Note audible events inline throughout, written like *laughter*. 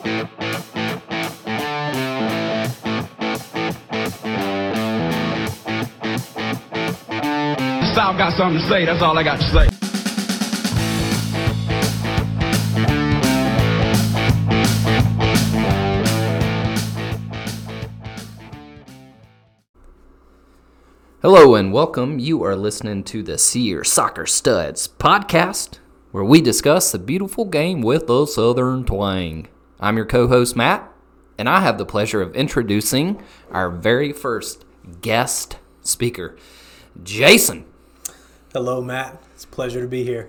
South got something to say. That's all I got to say. Hello and welcome. You are listening to the Sear Soccer Studs podcast, where we discuss the beautiful game with a southern twang. I'm your co host, Matt, and I have the pleasure of introducing our very first guest speaker, Jason. Hello, Matt. It's a pleasure to be here.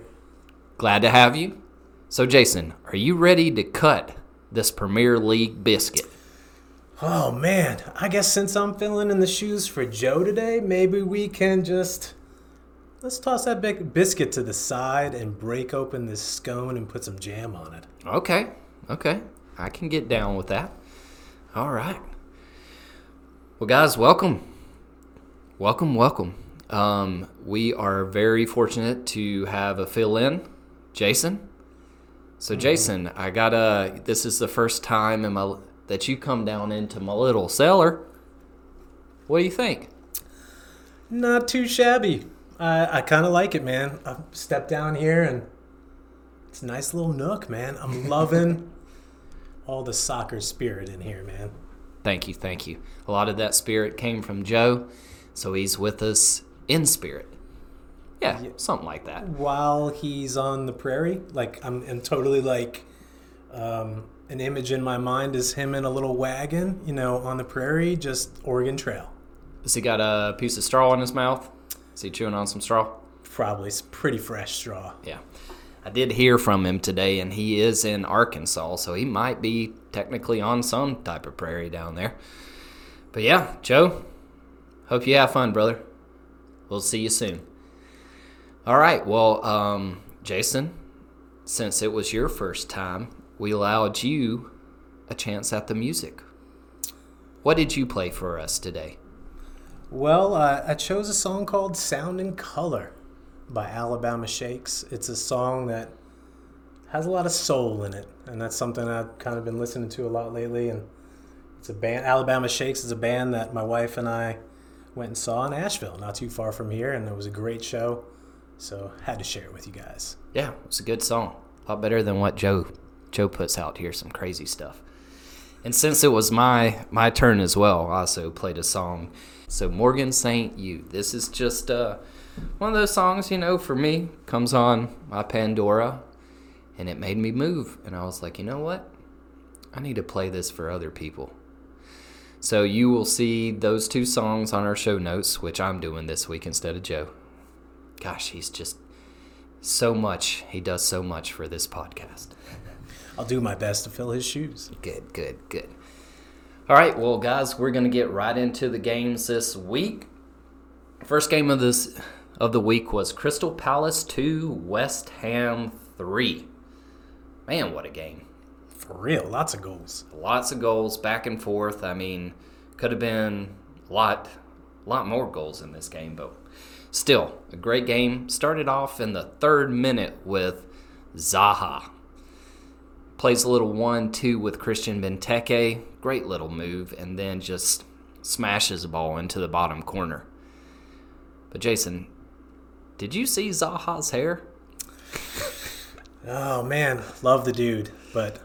Glad to have you. So, Jason, are you ready to cut this Premier League biscuit? Oh, man. I guess since I'm filling in the shoes for Joe today, maybe we can just. Let's toss that big biscuit to the side and break open this scone and put some jam on it. Okay, okay. I can get down with that. All right. Well, guys, welcome. Welcome, welcome. Um, we are very fortunate to have a fill in, Jason. So, Jason, I got a. This is the first time in my that you come down into my little cellar. What do you think? Not too shabby. I, I kind of like it, man. I stepped down here and it's a nice little nook, man. I'm loving *laughs* all the soccer spirit in here, man. Thank you, thank you. A lot of that spirit came from Joe, so he's with us in spirit. Yeah, something like that. While he's on the prairie, like I'm, I'm totally like um, an image in my mind is him in a little wagon, you know, on the prairie, just Oregon Trail. Has he got a piece of straw in his mouth? Is he chewing on some straw? Probably it's pretty fresh straw. Yeah. I did hear from him today, and he is in Arkansas, so he might be technically on some type of prairie down there. But yeah, Joe, hope you have fun, brother. We'll see you soon. All right, well, um, Jason, since it was your first time, we allowed you a chance at the music. What did you play for us today? Well, uh, I chose a song called Sound and Color by Alabama Shakes. It's a song that has a lot of soul in it, and that's something I've kind of been listening to a lot lately. And it's a band, Alabama Shakes is a band that my wife and I went and saw in Asheville, not too far from here, and it was a great show. So had to share it with you guys. Yeah, it's a good song. A lot better than what Joe Joe puts out here, some crazy stuff. And since it was my my turn as well, I also played a song. So Morgan Saint You. This is just uh, one of those songs, you know, for me, comes on my Pandora and it made me move. And I was like, you know what? I need to play this for other people. So you will see those two songs on our show notes, which I'm doing this week instead of Joe. Gosh, he's just so much. He does so much for this podcast. I'll do my best to fill his shoes. Good, good, good. All right, well, guys, we're gonna get right into the games this week. First game of this of the week was Crystal Palace two, West Ham three. Man, what a game! For real, lots of goals. Lots of goals back and forth. I mean, could have been a lot, lot more goals in this game, but still a great game. Started off in the third minute with Zaha plays a little one-two with Christian Benteke. Great little move, and then just smashes the ball into the bottom corner. But Jason, did you see Zaha's hair? Oh man, love the dude, but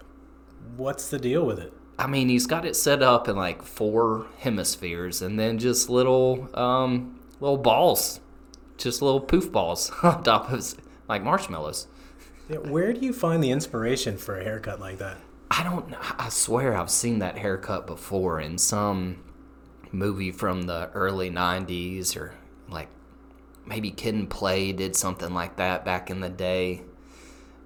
what's the deal with it? I mean, he's got it set up in like four hemispheres, and then just little, um, little balls, just little poof balls *laughs* on top of like marshmallows. Yeah, where do you find the inspiration for a haircut like that? I don't. I swear I've seen that haircut before in some movie from the early 90s or like maybe Kid and Play did something like that back in the day.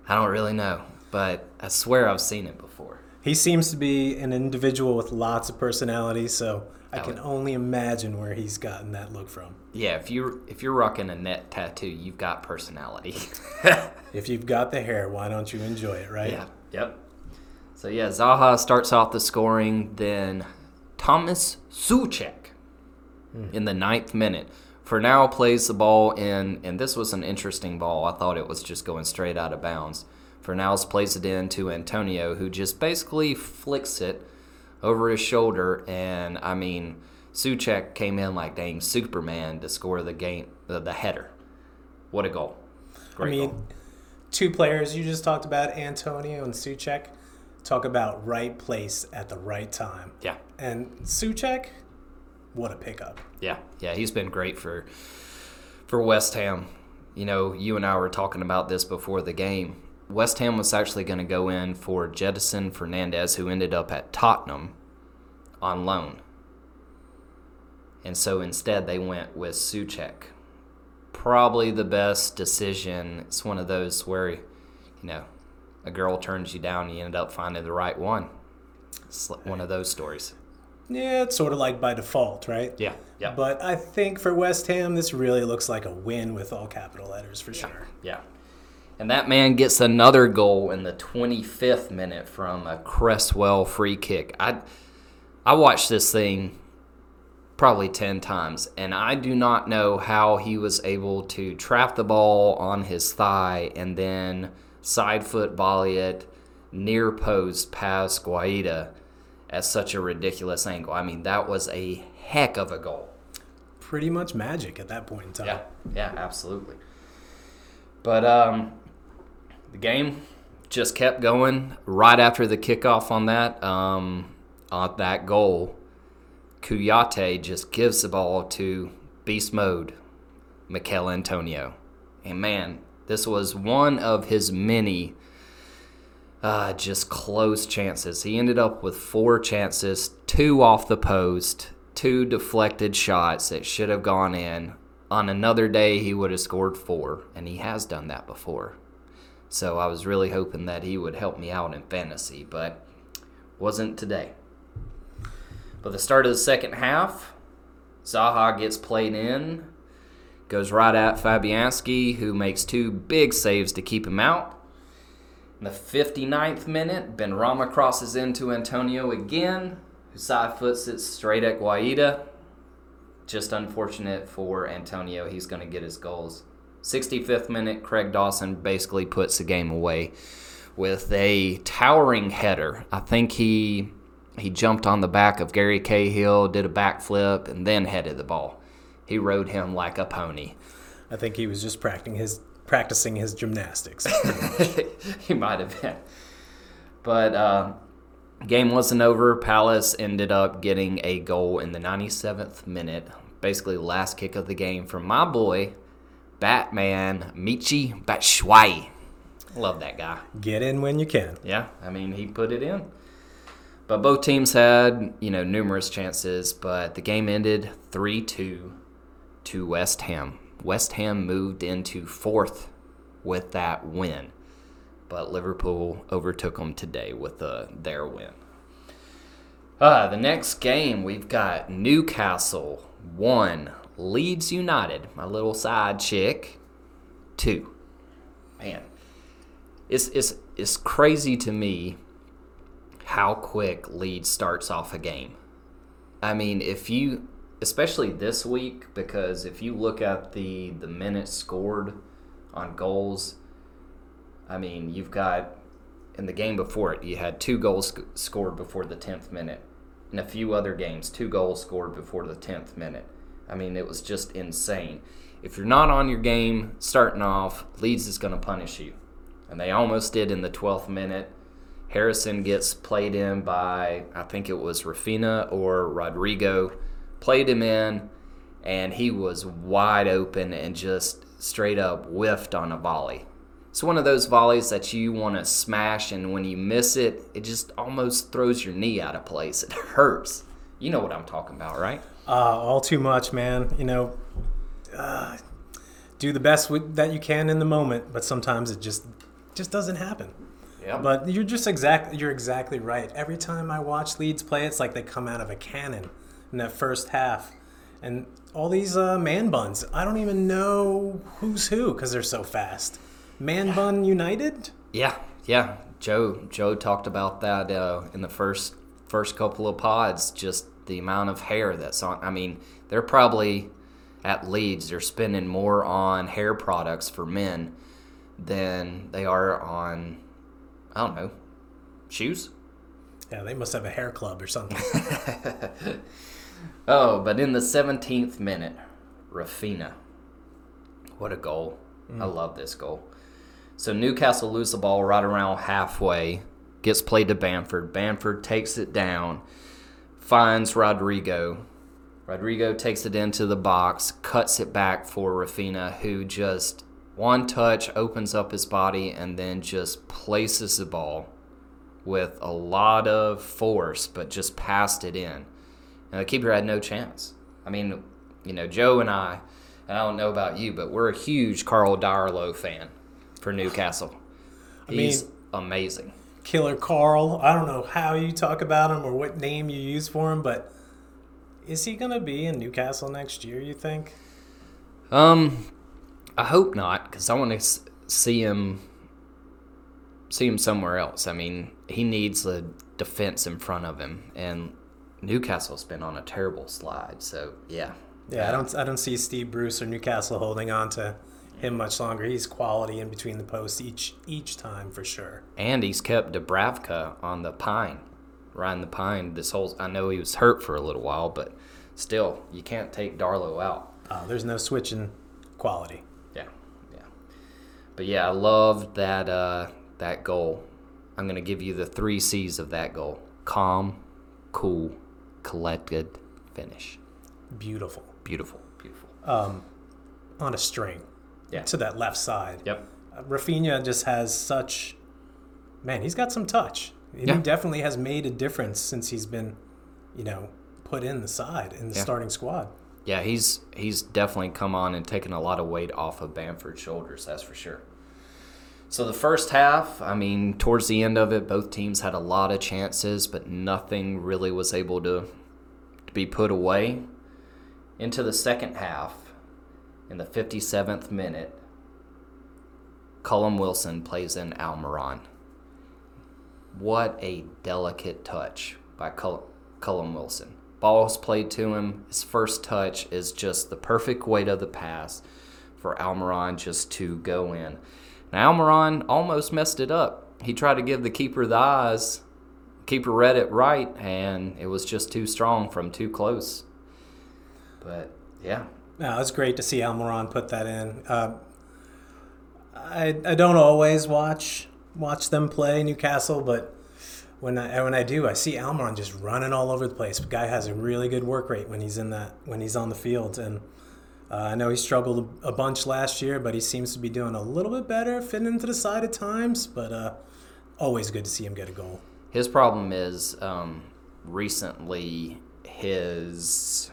I don't really know, but I swear I've seen it before. He seems to be an individual with lots of personality, so I Oh. can only imagine where he's gotten that look from. Yeah, if you're if you're rocking a net tattoo, you've got personality. *laughs* If you've got the hair, why don't you enjoy it, right? Yeah. Yep. So yeah, Zaha starts off the scoring, then Thomas Soucek hmm. in the ninth minute. Fornals plays the ball in, and this was an interesting ball. I thought it was just going straight out of bounds, Fornals plays it in to Antonio, who just basically flicks it over his shoulder. And I mean, Soucek came in like dang Superman to score the game, the, the header. What a goal! Great I mean, goal. two players you just talked about, Antonio and Soucek. Talk about right place at the right time. Yeah, And Soucek, what a pickup. yeah, yeah. He's been great for for West Ham. You know, you and I were talking about this before the game. West Ham was actually going to go in for Gedson Fernandes, who ended up at Tottenham on loan. And so instead, they went with Soucek. Probably the best decision. It's one of those where, you know, a girl turns you down and you end up finding the right one. It's one of those stories. Yeah, it's sort of like by default, right? Yeah, yeah. But I think for West Ham, this really looks like a win with all capital letters for sure. Yeah. And that man gets another goal in the 25th minute from a Cresswell free kick. I I watched this thing probably 10 times and I do not know how he was able to trap the ball on his thigh and then side foot volley it near post past Guaita at such a ridiculous angle. I mean, that was a heck of a goal. Pretty much magic at that point in time. Yeah, yeah, absolutely. But um, the game just kept going right after the kickoff on that um, on that goal. Kouyate just gives the ball to beast mode, Michail Antonio, and man, this was one of his many uh, just close chances. He ended up with four chances, two off the post, two deflected shots that should have gone in. On another day, he would have scored four, and he has done that before. So I was really hoping that he would help me out in fantasy, but wasn't today. But the start of the second half, Zaha gets played in, goes right at Fabianski, who makes two big saves to keep him out. In the 59th minute, Benrahma crosses into Antonio again, side foots it straight at Guaita. Just unfortunate for Antonio. He's going to get his goals. 65th minute, Craig Dawson basically puts the game away with a towering header. I think he he jumped on the back of Gary Cahill, did a backflip, and then headed the ball. He rode him like a pony. I think he was just practicing his practicing his gymnastics. *laughs* he might have been. But uh, game wasn't over. Palace ended up getting a goal in the 97th minute, basically last kick of the game from my boy, Batman Michy Batshuayi. Love that guy. Get in when you can. Yeah, I mean he put it in. But both teams had, you know, numerous chances, but the game ended 3-2 to West Ham. West Ham moved into fourth with that win, but Liverpool overtook them today with uh, their win. Uh, the next game, we've got Newcastle 1, Leeds United, my little side chick, 2. Man, it's, it's, it's crazy to me how quick Leeds starts off a game. I mean, if you especially this week because if you look at the the minutes scored on goals, I mean, you've got in the game before it, you had two goals sc- scored before the 10th minute. In a few other games, two goals scored before the 10th minute. I mean, it was just insane. If you're not on your game starting off, Leeds is going to punish you. And they almost did in the 12th minute. Harrison gets played in by, I think it was Raphinha or Rodrigo, played him in, and he was wide open and just straight up whiffed on a volley. It's one of those volleys that you want to smash, and when you miss it, it just almost throws your knee out of place. It hurts. You know what I'm talking about, right? Uh, all too much, man. You know, uh, do the best with, that you can in the moment, but sometimes it just just doesn't happen. Yeah. But you're just exact. You're exactly right. Every time I watch Leeds play, it's like they come out of a cannon in that first half, and all these uh, man buns. I don't even know who's who because they're so fast. Man bun United. Yeah, yeah. Joe Joe talked about that uh, in the first first couple of pods. Just the amount of hair that's on. I mean, they're probably at Leeds. They're spending more on hair products for men than they are on I don't know, shoes. Yeah, they must have a hair club or something. *laughs* Oh, but in the 17th minute, Raphinha. What a goal. I mm. love this goal. So Newcastle lose the ball right around halfway, gets played to Bamford. Bamford takes it down, finds Rodrigo. Rodrigo takes it into the box, cuts it back for Raphinha, who just one touch opens up his body and then just places the ball with a lot of force, but just passed it in. And the keeper had no chance. I mean, you know, Joe and I, and I don't know about you, but we're a huge Karl Darlow fan for Newcastle. *sighs* He's mean- uh, amazing. Killer Carl. I don't know how you talk about him or what name you use for him, but is he going to be in Newcastle next year, you think? Um, I hope not, because I want to see him see him somewhere else. I mean, he needs a defense in front of him, and Newcastle's been on a terrible slide. So yeah, Yeah, I don't I don't see Steve Bruce or Newcastle holding on to him much longer. He's quality in between the posts each each time for sure. and he's kept Dubravka on the pine, riding the pine. This whole I know he was hurt for a little while, but still, you can't take Darlow out. Uh, there's no switching quality. Yeah, yeah. But yeah, I loved that uh, that goal. I'm gonna give you the three C's of that goal: calm, cool, collected, finish. Beautiful. Beautiful, beautiful. Um, On a string Yeah. to that left side. Yep. Uh, Raphinha just has such man, he's got some touch. And Yeah. He definitely has made a difference since he's been, you know, put in the side in the Yeah. starting squad. Yeah, he's he's definitely come on and taken a lot of weight off of Bamford's shoulders. That's for sure. So the first half, I mean, towards the end of it, both teams had a lot of chances, but nothing really was able to to be put away. Into the second half, in the 57th minute, Callum Wilson plays in Almiron. What a delicate touch by Cull- Callum Wilson. Ball's played to him. His first touch is just the perfect weight of the pass for Almiron just to go in. Now, Almiron almost messed it up. He tried to give the keeper the eyes. Keeper read it right, and it was just too strong from too close. But yeah, No, it's great to see Almiron put that in. Uh, I I don't always watch watch them play Newcastle, but when I when I do, I see Almiron just running all over the place. The guy has a really good work rate when he's in that when he's on the field, and uh, I know he struggled a bunch last year, but he seems to be doing a little bit better, fitting into the side at times. But uh, always good to see him get a goal. His problem is um, recently his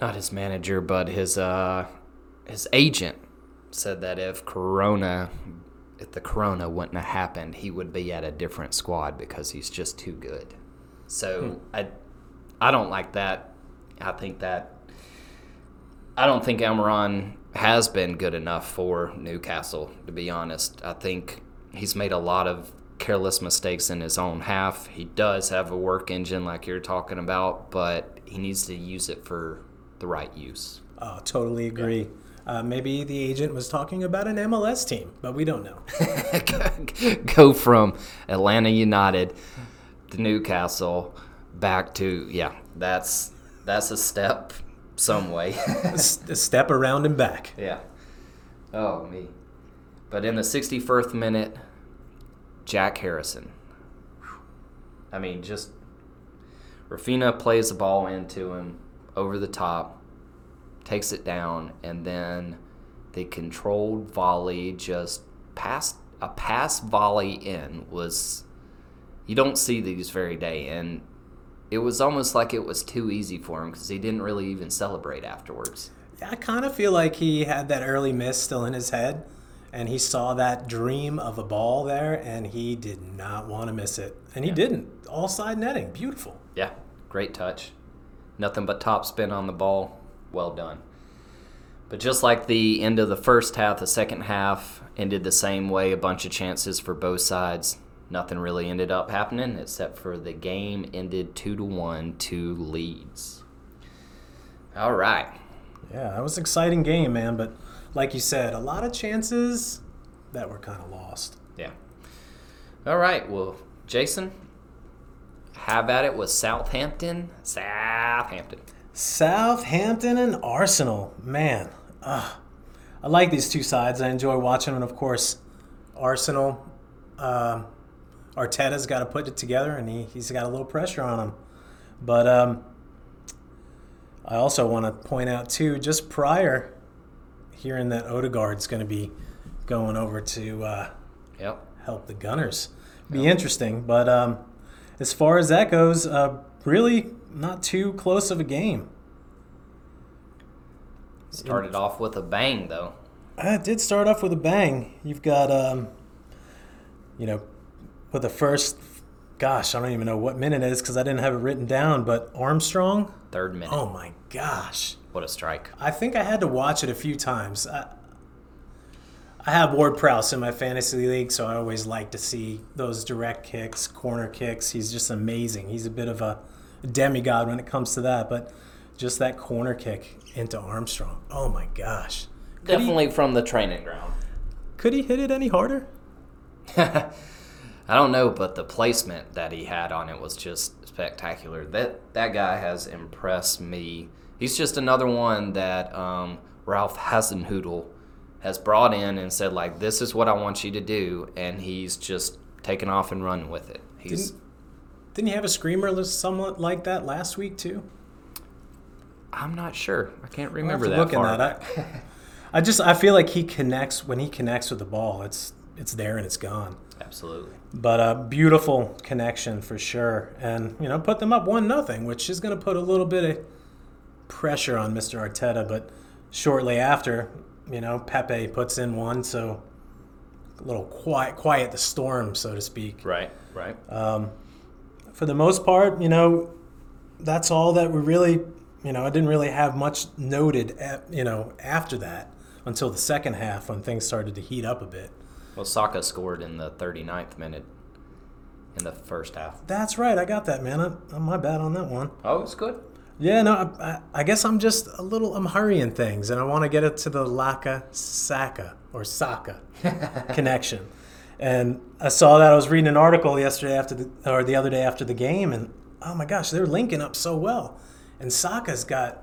not his manager, but his uh, his agent said that if Corona, if the Corona wouldn't have happened, he would be at a different squad because he's just too good. So I, I don't like that. I think that I don't think Almiron has been good enough for Newcastle, to be honest. I think he's made a lot of careless mistakes in his own half. He does have a work engine like you're talking about, but he needs to use it for the right use. Oh, totally agree. Uh, maybe the agent was talking about an MLS team, but we don't know. *laughs* Go from Atlanta United to Newcastle back to yeah, that's that's a step some way. *laughs* *laughs* a step around and back. Yeah. Oh, me. But in the 61st minute, Jack Harrison. I mean, just Raphinha plays the ball into him over the top, takes it down, and then the controlled volley just passed a pass volley in was you don't see these very day and it was almost like it was too easy for him because he didn't really even celebrate afterwards. Yeah, I kind of feel like he had that early miss still in his head, and he saw that dream of a ball there, and he did not want to miss it, and he didn't. All side netting, beautiful. Yeah, great touch. Nothing but top spin on the ball. Well done. But just like the end of the first half, the second half ended the same way. A bunch of chances for both sides. Nothing really ended up happening except for the game ended two to one to Leeds. All right. Yeah, that was an exciting game, man. But like you said, a lot of chances, that were kind of lost. Yeah. All right. Well, Jason, how about it with Southampton? Southampton. Southampton and Arsenal, man. ugh. I like these two sides. I enjoy watching them. And of course, Arsenal, um Arteta's got to put it together, and he, he's got a little pressure on him. But um, I also want to point out, too, just prior, hearing that Odegaard's going to be going over to uh, Yep. help the Gunners. Be interesting. But um, as far as that goes, uh, really not too close of a game. Started off with a bang, though. Uh, It did start off with a bang. You've got, um, you know, with the first, gosh, I don't even know what minute it is because I didn't have it written down, but Armstrong, Third minute. oh my gosh. What a strike. I think I had to watch it a few times. I, I have Ward Prowse in my fantasy league, so I always like to see those direct kicks, corner kicks. He's just amazing. He's a bit of a demigod when it comes to that, but just that corner kick into Armstrong. Oh my gosh. Could he- Definitely from the training ground. Could he hit it any harder? *laughs* I don't know, but the placement that he had on it was just spectacular. That that guy has impressed me. He's just another one that um, Ralph Hasenhüttl has brought in and said like, "This is what I want you to do," and he's just taken off and run with it. He's Didn't, didn't he have a screamer somewhat like that last week too? I'm not sure. I can't remember that look in far. that. I, *laughs* I just I feel like he connects when he connects with the ball. It's it's there and it's gone. Absolutely. But a beautiful connection for sure, and you know put them up one nothing, which is going to put a little bit of pressure on Mr. Arteta. But shortly after, you know Pepe puts in one, so a little quiet quiet the storm, so to speak. Right. Right. Um, for the most part, you know that's all that we really, you know, I didn't really have much noted, at, you know, after that until the second half when things started to heat up a bit. Well, Saka scored in the 39th minute in the first half. That's right, I got that, man. I, I'm my bad on that one. Oh, it's good. Yeah, no, I, I, I guess I'm just a little, I'm hurrying things, and I want to get it to the Laka Saka or Saka *laughs* connection. And I saw that I was reading an article yesterday after the, or the other day after the game, and oh my gosh, they're linking up so well. And Saka's got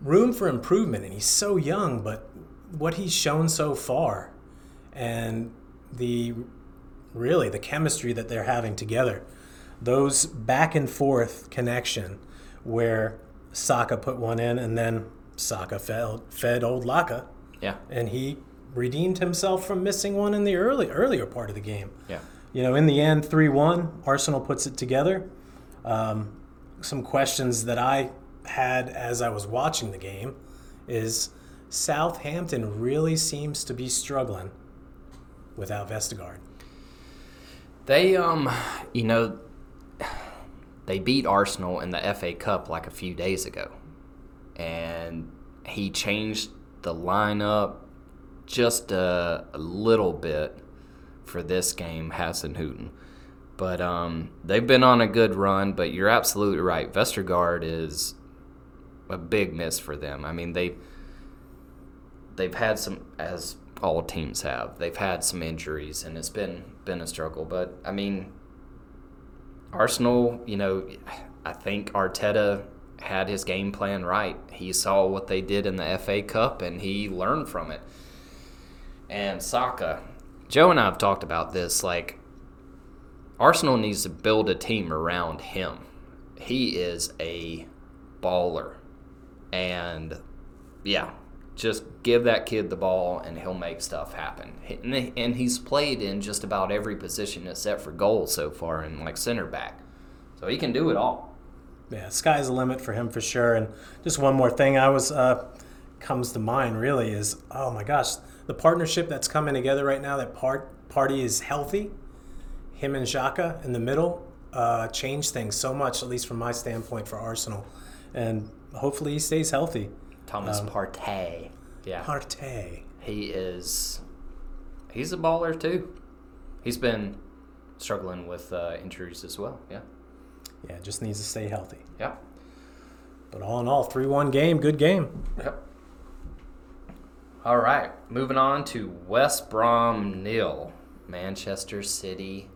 room for improvement, and he's so young, but what he's shown so far, and the really the chemistry that they're having together, those back and forth connection where Saka put one in and then Saka fed, fed old Laka Yeah. and he redeemed himself from missing one in the early earlier part of the game. Yeah. You know, in the end, 3 1, Arsenal puts it together. Um, some questions that I had as I was watching the game is Southampton really seems to be struggling without Vestergaard. They, um, you know, they beat Arsenal in the FA Cup like a few days ago, and he changed the lineup just a, a little bit for this game, Hasenhüttl. But um, they've been on a good run. But you're absolutely right. Vestergaard is a big miss for them. I mean, they they've had some as all teams have. They've had some injuries and it's been been a struggle. But I mean, Arsenal, you know, I think Arteta had his game plan right. He saw what they did in the FA Cup and he learned from it. And Saka, Joe and I have talked about this. Like, Arsenal needs to build a team around him. He is a baller. And yeah, just give that kid the ball and he'll make stuff happen. And he's played in just about every position except for goal so far and like center back. So he can do it all. Yeah, sky's the limit for him for sure. And just one more thing I was uh, comes to mind really is oh my gosh, the partnership that's coming together right now. That part Partey is healthy. Him and Xhaka in the middle uh, changed things so much, at least from my standpoint for Arsenal. And hopefully he stays healthy. Thomas Partey. Yeah. Partey. He is he's a baller too. He's been struggling with uh, injuries as well. Yeah. Yeah, just needs to stay healthy. Yeah. But all in all, 3 1 game, good game. Yep. All right, moving on to West Brom nil, Manchester City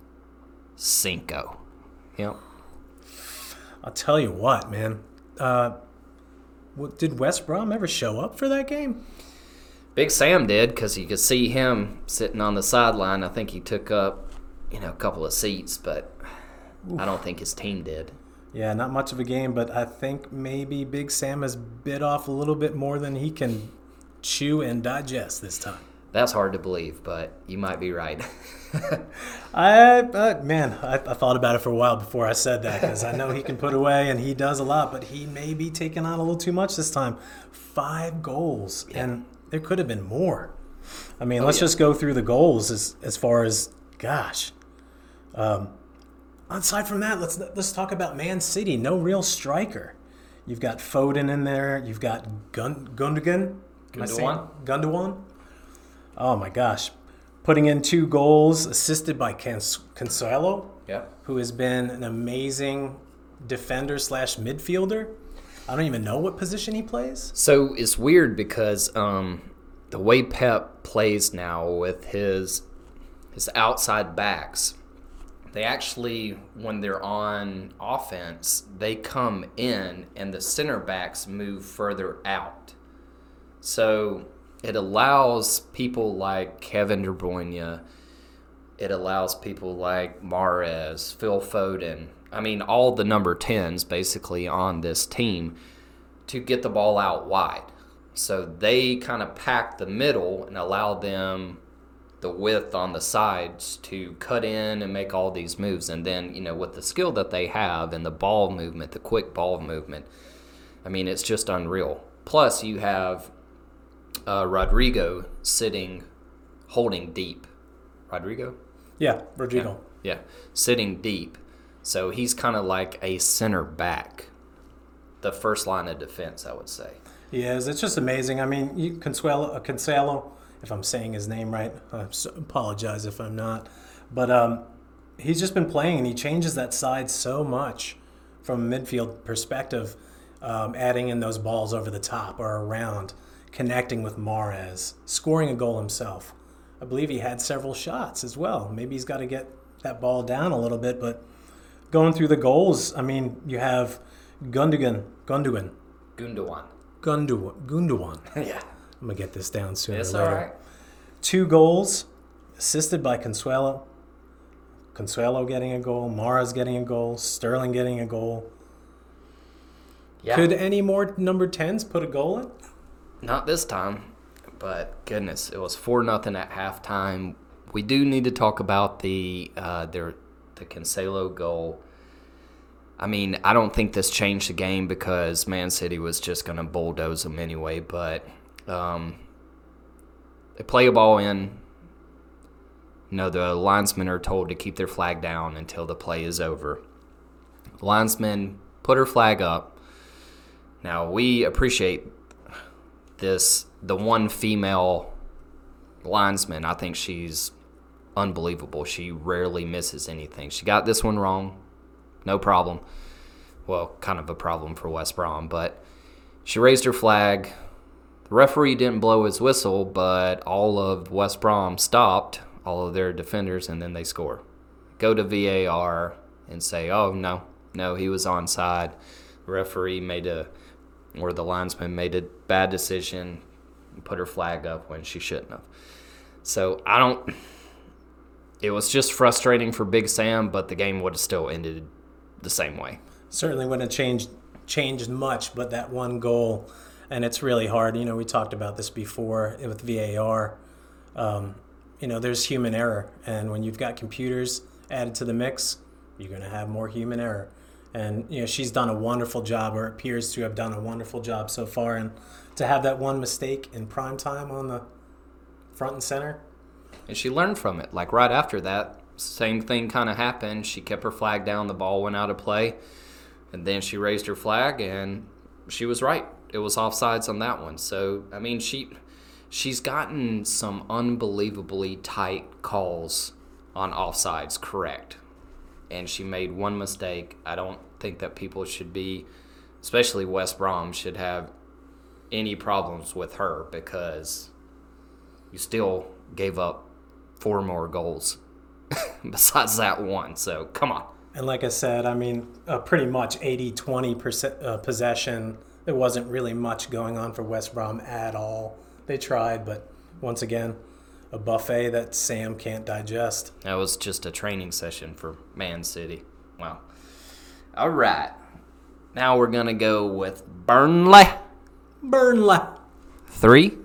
cinco. Yep. I'll tell you what, man. Uh, did West Brom ever show up for that game? Big Sam did because you could see him sitting on the sideline. I think he took up, you know, a couple of seats, but I don't think his team did. Yeah, not much of a game, but I think maybe Big Sam has bit off a little bit more than he can chew and digest this time. That's hard to believe, but you might be right. *laughs* I, uh, man, I, I thought about it for a while before I said that because I know he can put away and he does a lot, but he may be taking on a little too much this time. Five goals, and there could have been more. I mean, let's yeah. just go through the goals as as far as gosh. Um, aside from that, let's let's talk about Man City. No real striker. You've got Foden in there. You've got Gun, Gundogan. Am I saying- Gundogan? Gundogan. Oh my gosh, putting in two goals, assisted by Cans- Cancelo, who has been an amazing defender slash midfielder. I don't even know what position he plays. So it's weird because um, the way Pep plays now with his his outside backs, they actually when they're on offense, they come in and the center backs move further out. So it allows people like Kevin De Bruyne, it allows people like Mahrez, Phil Foden, I mean all the number 10s basically on this team to get the ball out wide. So they kind of pack the middle and allow them the width on the sides to cut in and make all these moves. And then, you know, with the skill that they have and the ball movement, the quick ball movement, I mean, it's just unreal. Plus, you have uh, Rodrigo sitting, holding deep. Rodrigo? Yeah, Rodrigo. Yeah, sitting deep. So he's kind of like a center back, the first line of defense, I would say. He is. It's just amazing. I mean, you, Consuelo, uh, Cancelo, if I'm saying his name right, I apologize if I'm not. But um, he's just been playing, and he changes that side so much from a midfield perspective, um, adding in those balls over the top or around, connecting with Mahrez, scoring a goal himself. I believe he had several shots as well. Maybe he's got to get that ball down a little bit, but going through the goals, I mean, you have Gundogan, Gundogan, Gundogan. Gundu- Gundogan. *laughs* yeah. I'm gonna get this down sooner It's or later. right. Two goals, assisted by Consuelo. Consuelo getting a goal, Mahrez getting a goal, Sterling getting a goal. Yeah. Could any more number tens put a goal in? Not this time, but goodness, it was four nothing at halftime. We do need to talk about the uh, their the Cancelo goal. I mean, I don't think this changed the game because Man City was just going to bulldoze them anyway. But um, they play a ball in. You know, the linesmen are told to keep their flag down until the play is over. Linesmen put her flag up. Now we appreciate this the one female linesman. I think she's unbelievable. She rarely misses anything. She got this one wrong. No problem. Well, kind of a problem for West Brom, but she raised her flag. The referee didn't blow his whistle, but all of West Brom stopped, all of their defenders, and then they score. Go to VAR and say, oh, no, no, he was onside. The referee made a, or the linesman made a bad decision, put her flag up when she shouldn't have. So I don't. It was just frustrating for Big Sam, but the game would have still ended the same way. Certainly wouldn't have changed changed much, but that one goal, and it's really hard. You know, we talked about this before with VAR. Um, you know, there's human error, and when you've got computers added to the mix, you're going to have more human error. And you know, she's done a wonderful job, or appears to have done a wonderful job so far. And to have that one mistake in prime time on the front and center, And she learned from it. Like right after that, same thing kind of happened. She kept her flag down, the ball went out of play, and then she raised her flag, and she was right. It was offsides on that one. So I mean, she she's gotten some unbelievably tight calls on offsides correct, and she made one mistake. I don't think that people should be, especially West Brom, should have any problems with her because you still gave up four more goals *laughs* besides that one. So come on. And like I said, I mean, uh, pretty much 80 20 percent, uh, possession. There wasn't really much going on for West Brom at all. They tried, but once again, a buffet that Sam can't digest. That was just a training session for Man City. Wow. All right. Now we're going to go with Burnley Burnley. 3,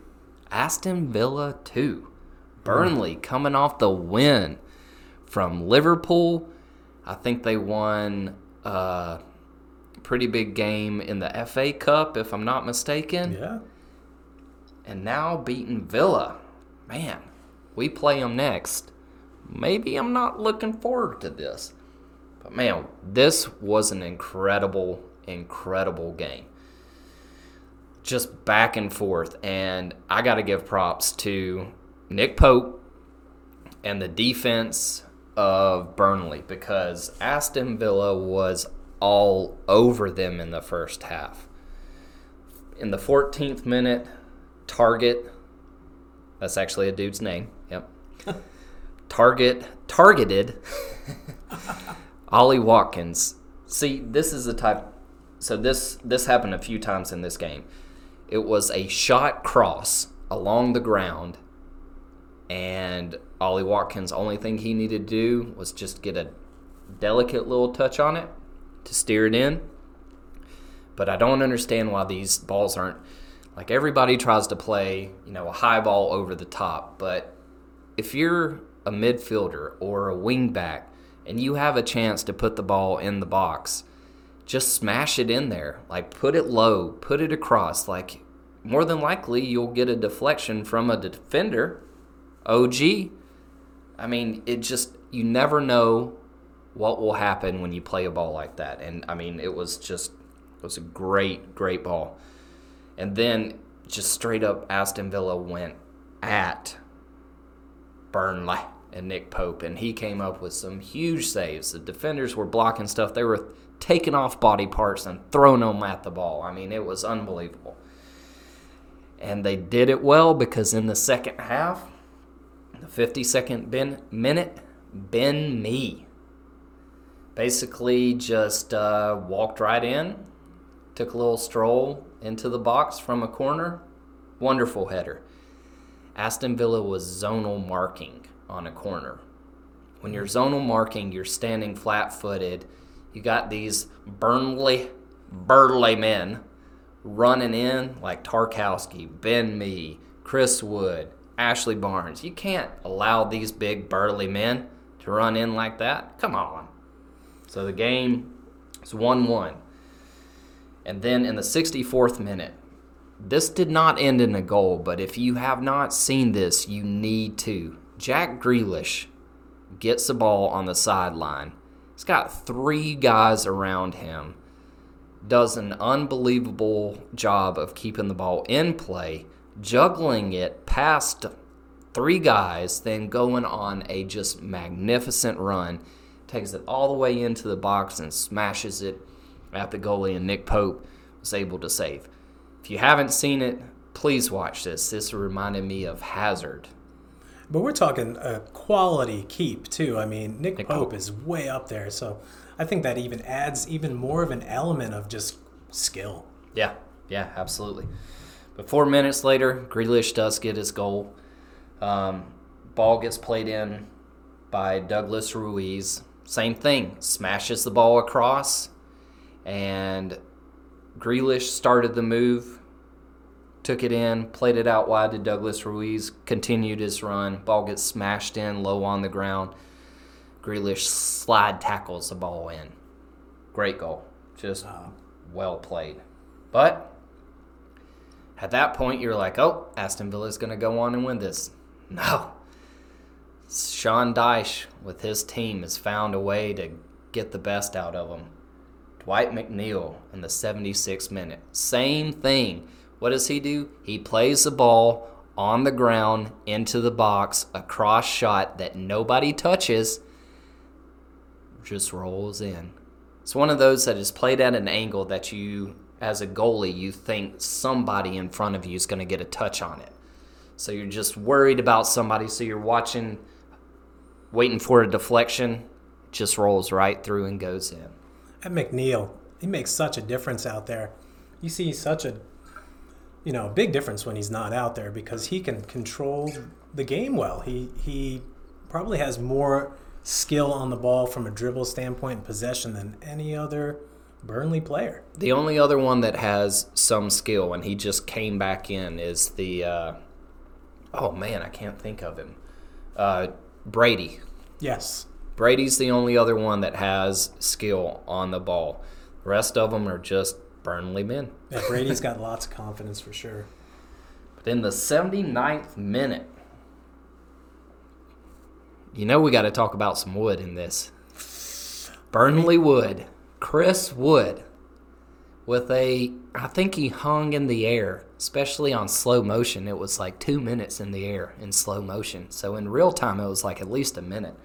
Aston Villa 2. Burnley coming off the win from Liverpool. I think they won a pretty big game in the FA Cup, if I'm not mistaken. Yeah. And now beating Villa. Man, we play them next. Maybe I'm not looking forward to this. But man, this was an incredible, incredible game. Just back and forth. And I got to give props to Nick Pope and the defense of Burnley because Aston Villa was all over them in the first half. In the 14th minute, Targett, that's actually a dude's name. Yep. Targett targeted *laughs* Ollie Watkins. See, this is the type. So this this happened a few times in this game. It was a shot cross along the ground, and Ollie Watkins' only thing he needed to do was just get a delicate little touch on it to steer it in. But I don't understand why these balls aren't like everybody tries to play, you know, a high ball over the top, but if you're a midfielder or a wingback and you have a chance to put the ball in the box, just smash it in there. Like put it low, put it across. Like more than likely you'll get a deflection from a defender. OG. I mean, it just you never know what will happen when you play a ball like that. And I mean, it was just it was a great great ball. And then just straight up Aston Villa went at Burnley and Nick Pope, and he came up with some huge saves. The defenders were blocking stuff. They were taking off body parts and throwing them at the ball. I mean, it was unbelievable. And they did it well because in the second half, the 52nd ben, minute, Ben Mee basically just uh, walked right in, took a little stroll into the box from a corner. Wonderful header. Aston Villa was zonal marking on a corner. When you're zonal marking, you're standing flat footed. You got these Burnley, burly men running in like Tarkowski, Ben Mee, Chris Wood, Ashley Barnes. You can't allow these big burly men to run in like that. Come on. So the game is 1 1. And then in the 64th minute, this did not end in a goal, but if you have not seen this, you need to. Jack Grealish gets the ball on the sideline. He's got three guys around him. Does an unbelievable job of keeping the ball in play, juggling it past three guys, then going on a just magnificent run. Takes it all the way into the box and smashes it at the goalie, and Nick Pope was able to save. If you haven't seen it, please watch this. This reminded me of Hazard. But we're talking a quality keep too. I mean, Nick, Nick Pope, Pope. is way up there, so I think that even adds even more of an element of just skill. Yeah, yeah, absolutely. But four minutes later, Grealish does get his goal. Um, ball gets played in by Douglas Luiz. Same thing, smashes the ball across, and Grealish started the move, took it in, played it out wide to Douglas Luiz, continued his run. Ball gets smashed in low on the ground. Grealish slide tackles the ball in. Great goal. Just well played. But at that point, you're like, oh, Aston Villa's going to go on and win this. *laughs* No. Sean Dyche, with his team, has found a way to get the best out of them. Dwight McNeil in the 76th minute. Same thing. What does he do? He plays the ball on the ground into the box, a cross shot that nobody touches, just rolls in. It's one of those that is played at an angle that you, as a goalie, you think somebody in front of you is going to get a touch on it. So you're just worried about somebody. So you're watching, waiting for a deflection, just rolls right through and goes in. And McNeil, he makes such a difference out there. You see such a, you know, a big difference when he's not out there because he can control the game well. He he probably has more skill on the ball from a dribble standpoint and possession than any other Burnley player. The only other one that has some skill, and he just came back in, is the. Uh, oh man, I can't think of him. Uh, Brady. Yes. Brady's the only other one that has skill on the ball. The rest of them are just Burnley men. Yeah, Brady's got lots of confidence for sure. But in the 79th minute, you know we got to talk about some wood in this. Burnley Wood, Chris Wood, with a, I think he hung in the air, especially on slow motion. It was like two minutes in the air in slow motion. So in real time, it was like at least a minute.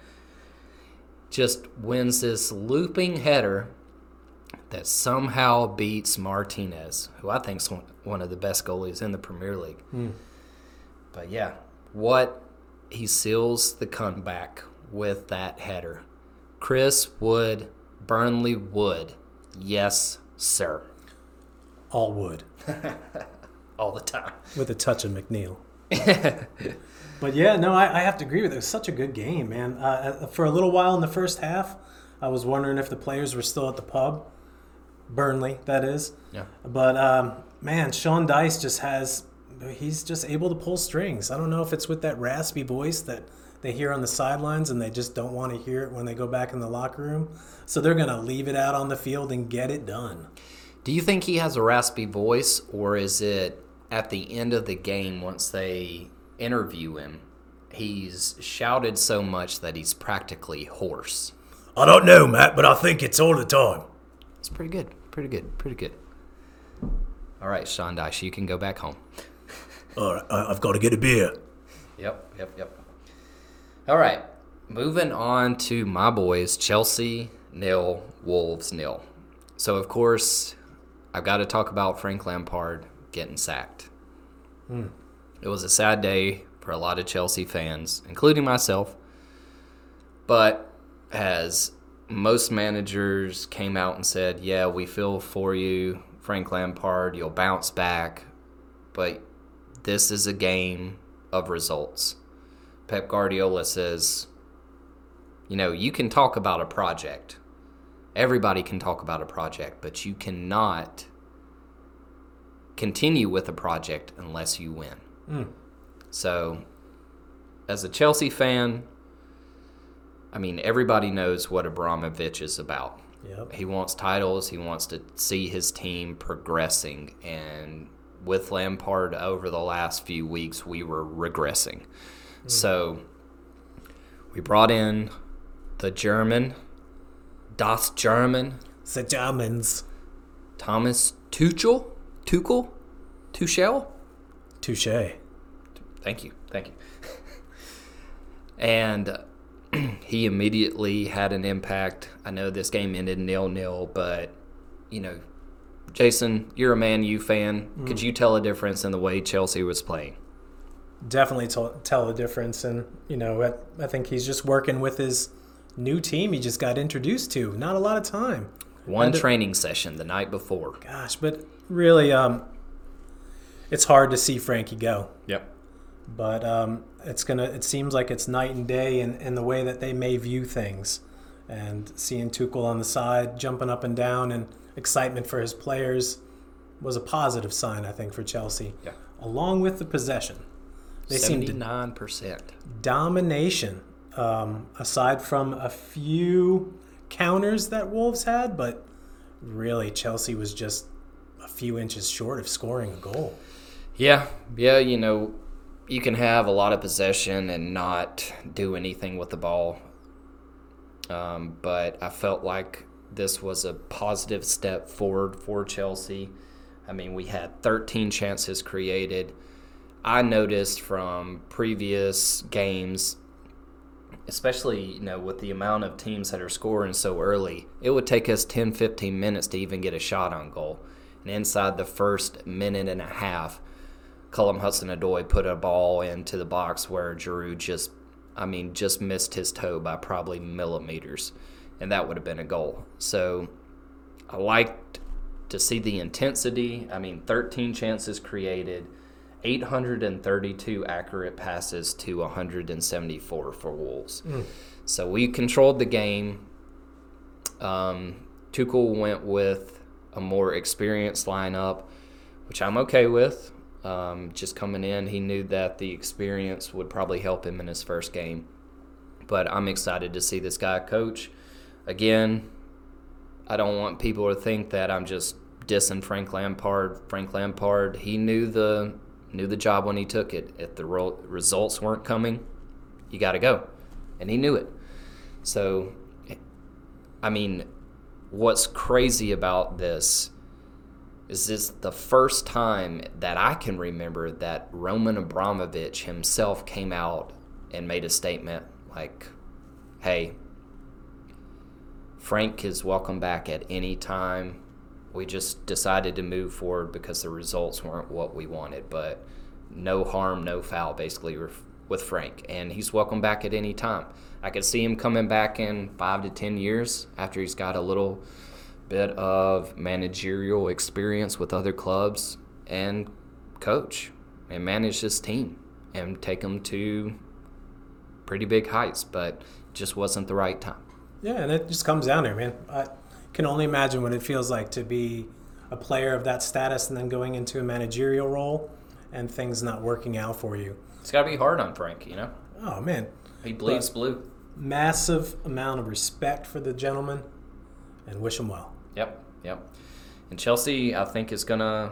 Just wins this looping header that somehow beats Martinez, who I think is one of the best goalies in the Premier League. Hmm. But yeah, what he seals the comeback with that header. Chris Wood, Burnley Wood. Yes, sir. All wood *laughs* All the time. with a touch of McNeil. *laughs* but yeah, no, I, I have to agree with it. It was such a good game, man. Uh, for a little while in the first half, I was wondering if the players were still at the pub. Burnley, that is. Yeah. But um, man, Sean Dyche just has, he's just able to pull strings. I don't know if it's with that raspy voice that they hear on the sidelines and they just don't want to hear it when they go back in the locker room. So they're going to leave it out on the field and get it done. Do you think he has a raspy voice, or is it at the end of the game once they interview him? He's shouted so much that he's practically hoarse. I don't know, Matt, but I think it's all the time. It's pretty good. Pretty good. Pretty good. All right, Sean Dyche, you can go back home. *laughs* All right, I've got to get a beer. Yep, yep, yep. All right, moving on to my boys, Chelsea nil, Wolves nil. So of course, I've got to talk about Frank Lampard getting sacked. Hmm. It was a sad day for a lot of Chelsea fans, including myself. But as most managers came out and said, "Yeah, we feel for you, Frank Lampard. You'll bounce back." But this is a game of results. Pep Guardiola says, you know, you can talk about a project. Everybody can talk about a project, but you cannot continue with a project unless you win. Hmm. So, as a Chelsea fan, I mean, everybody knows what Abramovich is about. Yep. He wants titles. He wants to see his team progressing. And with Lampard over the last few weeks, we were regressing. Hmm. So we brought in the German, Das German, The Germans. Thomas Tuchel, Tuchel, Tuchel. Touche. Thank you, thank you. and *clears throat* he immediately had an impact. I know this game ended nil nil, but you know, Jason, you're a Man U fan. Could you tell a difference in the way Chelsea was playing? Definitely t- tell the difference. And, you know, I, I think he's just working with his new team he just got introduced to. Not a lot of time. One training session the night before. Gosh, but really, um, it's hard to see Frankie go. Yep. But um, it's gonna. It seems like it's night and day in, in the way that they may view things. And seeing Tuchel on the side, jumping up and down, and excitement for his players was a positive sign, I think, for Chelsea. Yeah. Along with the possession, they seemed to Seventy-nine percent. domination. Um, aside from a few counters that Wolves had, but really Chelsea was just a few inches short of scoring a goal. Yeah, yeah. You know, you can have a lot of possession and not do anything with the ball. Um, but I felt like this was a positive step forward for Chelsea. I mean, we had 13 chances created. I noticed from previous games, especially you know with the amount of teams that are scoring so early, it would take us 10, 15 minutes to even get a shot on goal. And inside the first minute and a half, Callum Hudson-Odoi put a ball into the box where Giroud just, I mean, just missed his toe by probably millimeters, and that would have been a goal. So I liked to see the intensity. I mean, 13 chances created, 832 accurate passes to 174 for Wolves. So we controlled the game. Um, Tuchel went with a more experienced lineup, which I'm okay with. Um, just coming in, he knew that the experience would probably help him in his first game. But I'm excited to see this guy coach. Again, I don't want people to think that I'm just dissing Frank Lampard. Frank Lampard, he knew the knew the job when he took it. If the results weren't coming, you got to go, and he knew it. So, I mean, what's crazy about this is this the first time that I can remember that Roman Abramovich himself came out and made a statement like, "Hey, Frank is welcome back at any time. We just decided to move forward because the results weren't what we wanted, but no harm, no foul, basically, with Frank. And he's welcome back at any time. I could see him coming back in five to 10 years after he's got a little bit of managerial experience with other clubs and coach and manage this team and take them to pretty big heights, but just wasn't the right time. Yeah, and it just comes down there, man. I can only imagine what it feels like to be a player of that status and then going into a managerial role and things not working out for you. It's got to be hard on Frank, you know? Oh, man. He bleeds But- blue. Massive amount of respect for the gentleman and wish him well. Yep, yep. And Chelsea, I think, is going to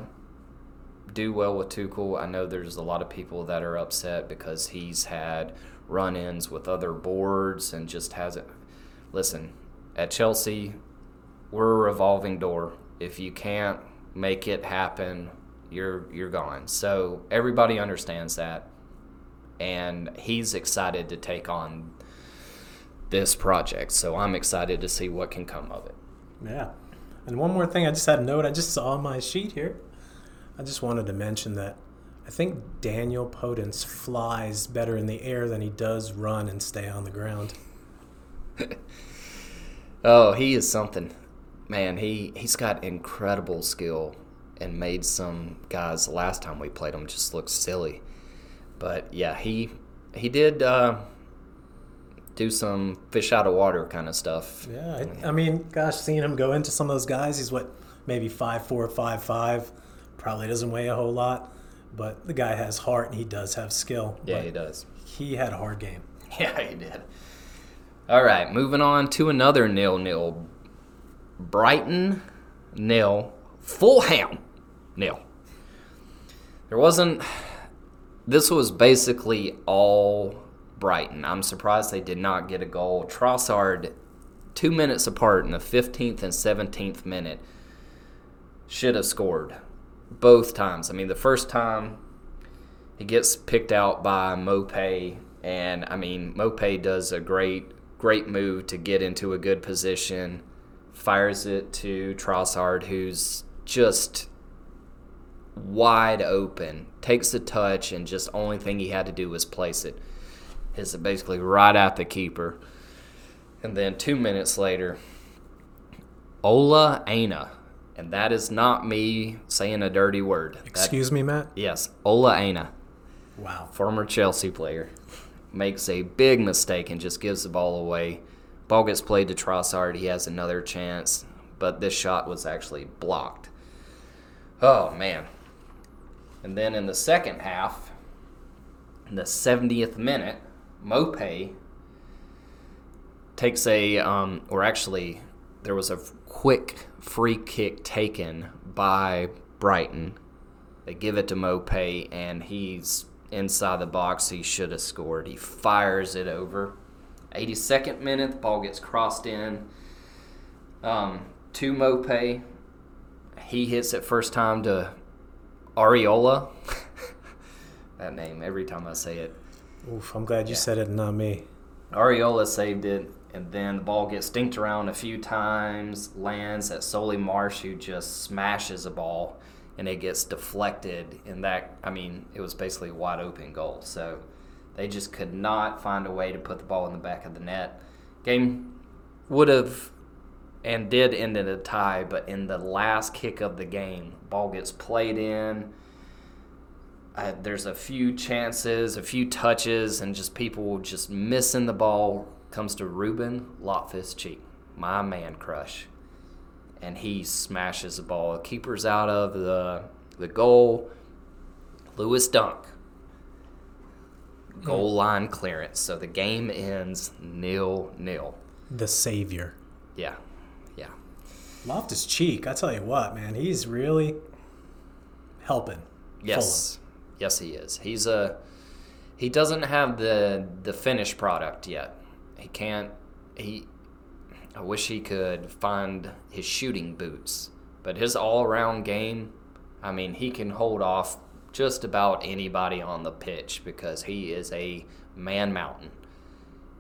do well with Tuchel. I know there's a lot of people that are upset because he's had run ins with other boards and just hasn't. Listen, at Chelsea, we're a revolving door. If you can't make it happen, you're you're gone. So everybody understands that, and he's excited to take on this project. So I'm excited to see what can come of it. Yeah. And one more thing, I just had a note I just saw on my sheet here. I just wanted to mention that I think Daniel Podence flies better in the air than he does run and stay on the ground. *laughs* Oh, he is something. Man, he, he's got incredible skill and made some guys last time we played him just look silly. But yeah, he he did uh, do some fish out of water kind of stuff. Yeah, I, I mean, gosh, seeing him go into some of those guys, he's what, maybe five four, five five. Probably doesn't weigh a whole lot, but the guy has heart and he does have skill. Yeah, But he does. He had a hard game. *laughs* Yeah, he did. All right, moving on to another nil nil. Brighton nil, Fulham nil. There wasn't. This was basically all Brighton. I'm surprised they did not get a goal. Trossard, two minutes apart in the 15th and 17th minute, should have scored both times. I mean, the first time he gets picked out by Maupay, and I mean Maupay does a great great move to get into a good position, fires it to Trossard, who's just wide open, takes the touch, and just only thing he had to do was place it. It basically right at the keeper. And then two minutes later, Ola Aina, and that is not me saying a dirty word. That- Excuse me, Matt? yes, Ola Aina Wow. former Chelsea player, makes a big mistake and just gives the ball away. Ball gets played to Trossard. He has another chance, but this shot was actually blocked. Oh, man. And then in the second half, in the 70th minute, Maupay takes a, um, or actually, there was a quick free kick taken by Brighton. They give it to Maupay, and he's inside the box. He should have scored. He fires it over. 82nd minute, the ball gets crossed in um, to Maupay. He hits it first time to Areola. *laughs* that name, every time I say it. Oof, I'm glad you Yeah. said it not me. Areola saved it, and then the ball gets stinked around a few times, lands at Solly March, who just smashes a ball and it gets deflected. And that, I mean, it was basically a wide open goal. So they just could not find a way to put the ball in the back of the net. Game would have and did end in a tie, but in the last kick of the game, ball gets played in. Uh, there's a few chances, a few touches, and just people just missing the ball. Comes to Ruben Loftus Cheek, my man crush, and he smashes the ball. Keeper's out of the the goal. Lewis Dunk, goal line clearance. So the game ends nil nil. The savior. Yeah, yeah. Loftus Cheek, I tell you what, man, he's really helping. Yes, yes, he is. He's a he doesn't have the the finished product yet. He can't. He. I wish he could find his shooting boots, but his all around game. I mean, he can hold off just about anybody on the pitch because he is a man mountain.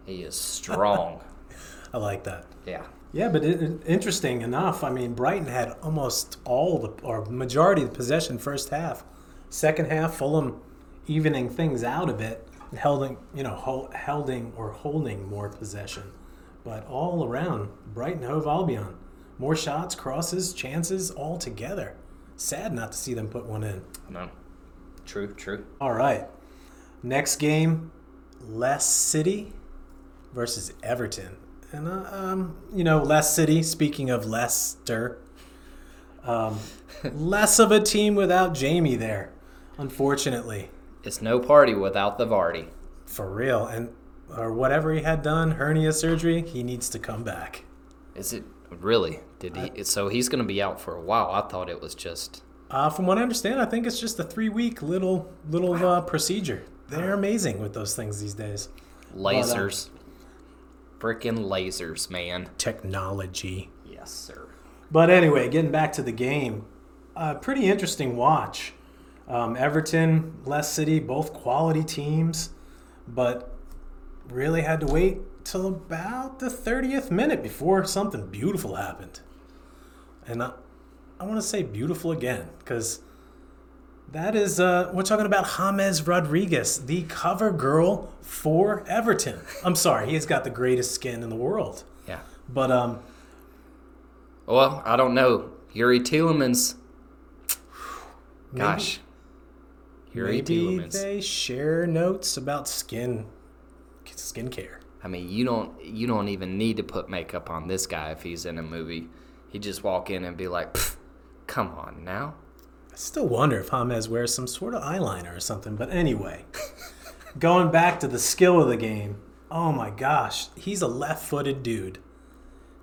He is strong. *laughs* I like that. yeah. Yeah, but it- interesting enough, I mean, Brighton had almost all the or majority of the possession first half. Second half, Fulham evening things out a bit, holding you know hol- holding or holding more possession, but all around Brighton Hove Albion, more shots, crosses, chances all together. Sad not to see them put one in. No. True. True. All right, next game, Less City versus Everton. And, uh, um, you know, Less City, speaking of Leicester, um, *laughs* less of a team without Jamie there, unfortunately. It's no party without the Vardy. For real. And, or whatever he had done, hernia surgery, he needs to come back. Is it really? Did he? so he's going to be out for a while. I thought it was just. Uh, from what I understand, I think it's just a three week little, little uh, procedure. They're amazing with those things these days. Lasers. Freaking lasers, man. Technology. Yes, sir. But anyway, getting back to the game, uh, pretty interesting watch. Um, Everton, Leicester City, both quality teams, but really had to wait till about the 30th minute before something beautiful happened. And I, I want to say beautiful again because that is, uh, we're talking about James Rodriguez, the cover girl for Everton. I'm sorry, he's got the greatest skin in the world. Yeah. But um, Well, I don't know. Youri Tielemans. Gosh. Youri Maybe they share notes about skin, skincare. I mean, you don't you don't even need to put makeup on this guy if he's in a movie. He'd just walk in and be like, "Come on now." I still wonder if James wears some sort of eyeliner or something. But anyway, *laughs* going back to the skill of the game. Oh my gosh, he's a left-footed dude.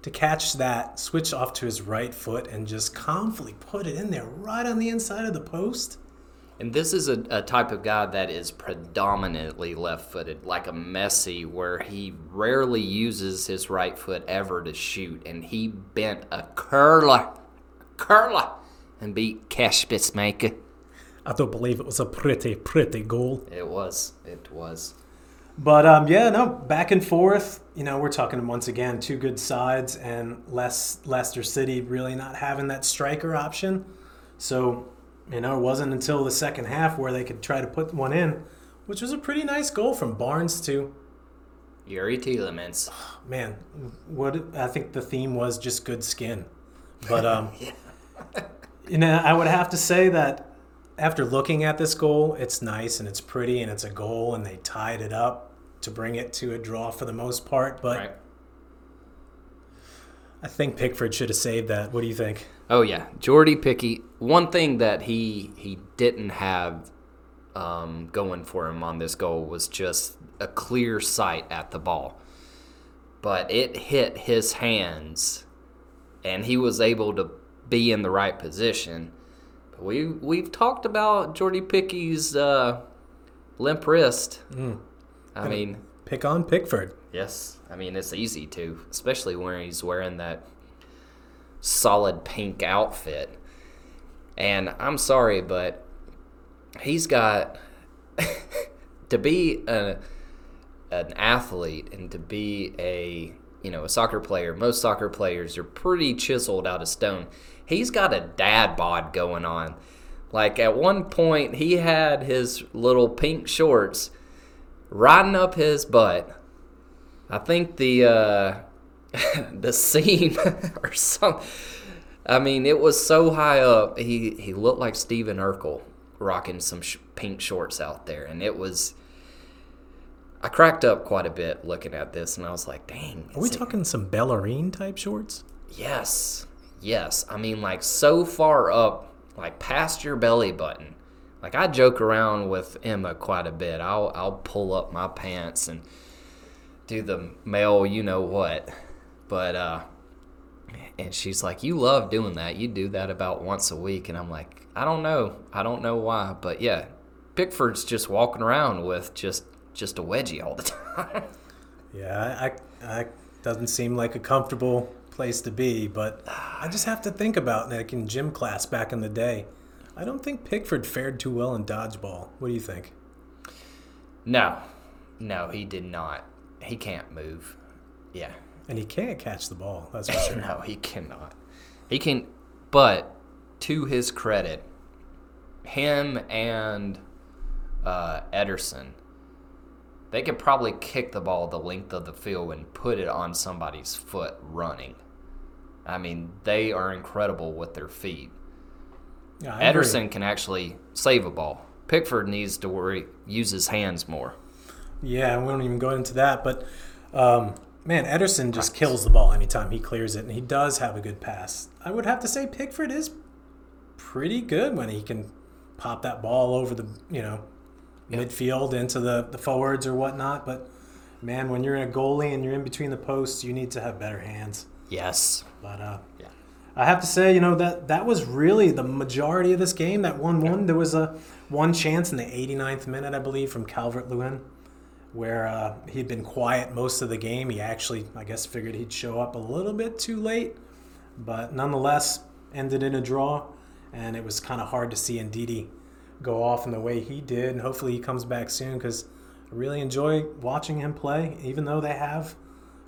To catch that, switch off to his right foot, and just calmly put it in there, right on the inside of the post. And this is a, a type of guy that is predominantly left footed, like a Messi, where he rarely uses his right foot ever to shoot. And he bent a curler, curler, and beat Cash Maker. I don't believe it was a pretty, pretty goal. It was. It was. But um, yeah, no, back and forth. You know, we're talking once again two good sides, and less Leicester City really not having that striker option. So, you know, it wasn't until the second half where they could try to put one in, which was a pretty nice goal from Barnes too. Youri Tielemans. *sighs* Man, what I think the theme was just good skin. But um, *laughs* *laughs* you know, I would have to say that after looking at this goal, it's nice and it's pretty and it's a goal, and they tied it up to bring it to a draw for the most part. But Right. I think Pickford should have saved that. What do you think? Oh yeah, Jordy Picky. One thing that he he didn't have um, going for him on this goal was just a clear sight at the ball, but it hit his hands, and he was able to be in the right position. But we we've talked about Jordy Picky's uh, limp wrist. I mean, Pick on Pickford. Yes, I mean it's easy to, especially when he's wearing that solid pink outfit. And I'm sorry, but he's got *laughs* to be a, an athlete and to be a you know a soccer player. Most soccer players are pretty chiseled out of stone. He's got a dad bod going on. Like at one point, he had his little pink shorts riding up his butt. I think the uh, *laughs* the seam *laughs* or some. I mean, it was so high up. He he looked like Steven Urkel rocking some sh- pink shorts out there, and it was. I cracked up quite a bit looking at this, and I was like, "Dang!" Are we it- talking some ballerine type shorts? Yes, yes. I mean, like so far up, like past your belly button. Like I joke around with Emma quite a bit. I'll I'll pull up my pants and do the male, you know what. But uh, and she's like, "You love doing that. You do that about once a week." And I'm like, "I don't know. I don't know why, but yeah, Pickford's just walking around with just just a wedgie all the *laughs* time." Yeah, I, I, doesn't seem like a comfortable place to be, but I just have to think about like in gym class back in the day. I don't think Pickford fared too well in dodgeball. What do you think? no, no, he did not. He can't move. Yeah. And he can't catch the ball. That's for *laughs* sure. No, he cannot. He can, but to his credit, him and uh, Ederson, they could probably kick the ball the length of the field and put it on somebody's foot running. I mean, they are incredible with their feet. Yeah, I agree. Ederson can actually save a ball. Pickford needs to worry, use his hands more. Yeah, we don't even go into that, but um, man, Ederson just kills the ball anytime he clears it, and he does have a good pass. I would have to say Pickford is pretty good when he can pop that ball over the you know midfield into the the forwards or whatnot. But man, when you're in a goalie and you're in between the posts, you need to have better hands. Yes. But uh, Yeah. I have to say, you know that that was really the majority of this game. That one one, there was a one chance in the 89th minute, I believe, from Calvert Lewin, where uh, he'd been quiet most of the game. He actually, I guess, figured he'd show up a little bit too late, but nonetheless ended in a draw. And it was kind of hard to see Ndidi go off in the way he did. And hopefully he comes back soon because I really enjoy watching him play, even though they have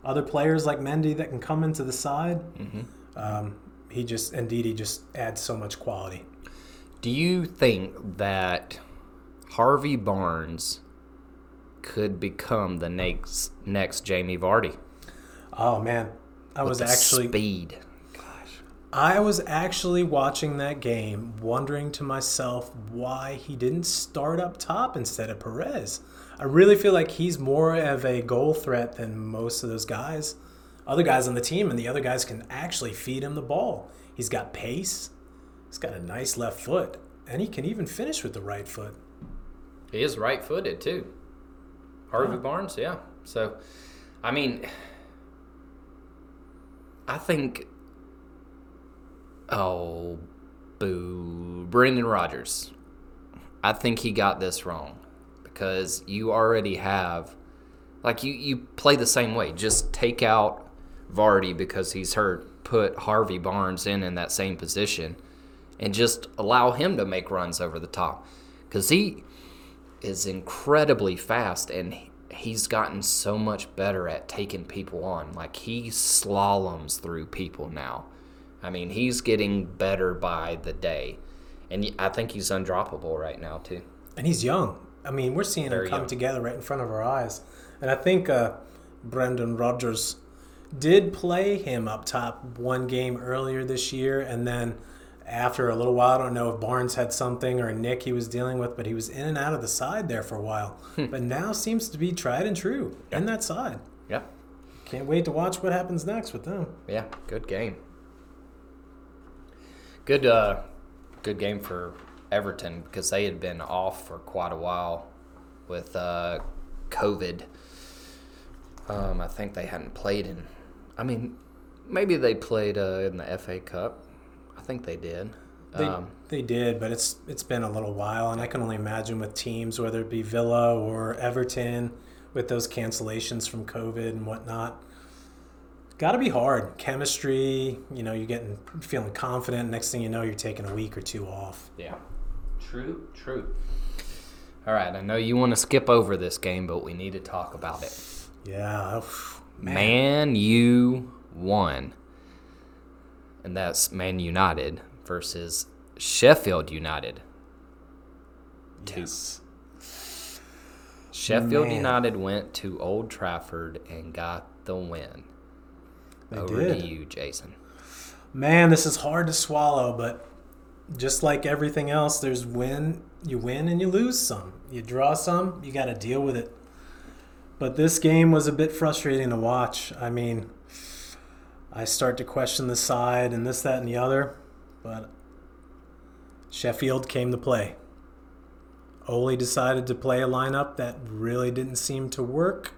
other players like Mendy that can come into the side. Um, he just Ndidi just adds so much quality. Do you think that Harvey Barnes could become the next next Jamie Vardy? Oh man, I was actually speed. I was actually watching that game, wondering to myself why he didn't start up top instead of Perez. I really feel like he's more of a goal threat than most of those guys, other guys on the team, and the other guys can actually feed him the ball. He's got pace, he's got a nice left foot, and he can even finish with the right foot. He is right footed too. Harvey Barnes, yeah. So, I mean, I think. Oh, boo. Brendan Rodgers. I think he got this wrong because you already have. Like, you, you play the same way. Just take out Vardy because he's hurt. Put Harvey Barnes in in that same position and just allow him to make runs over the top. Because he is incredibly fast and he's gotten so much better at taking people on. Like he slaloms through people now. I mean, he's getting better by the day. And I think he's undroppable right now, too. And he's young. I mean, we're seeing Very him come young. together right in front of our eyes. And I think uh, Brendan Rodgers did play him up top one game earlier this year. And then after a little while, I don't know if Barnes had something or Nick he was dealing with, but he was in and out of the side there for a while. Hmm. but now seems to be tried and true in that side. Yeah. Can't wait to watch what happens next with them. Yeah, good game. Good uh good game for Everton because they had been off for quite a while with uh COVID. Um I think they hadn't played in I mean maybe they played uh, in the FA Cup. I think they did. They, um they did, but it's it's been a little while, and I can only imagine with teams, whether it be Villa or Everton, with those cancellations from COVID and whatnot. Got to be hard. Chemistry, you know, you're getting feeling confident. Next thing you know, you're taking a week or two off. yeah. True, true. All right, I know you want to skip over this game, but we need to talk about it. Yeah, man. Man U won. And that's Man United versus Sheffield United. two. Yes. Sheffield Man. United went to Old Trafford and got the win. They Over did. to you, Jason. Man, this is hard to swallow, but just like everything else, there's win, you win and you lose some. You draw some, you got to deal with it. But this game was a bit frustrating to watch. I mean, I start to question the side and this, that, and the other, but Sheffield came to play. Ole decided to play a lineup that really didn't seem to work.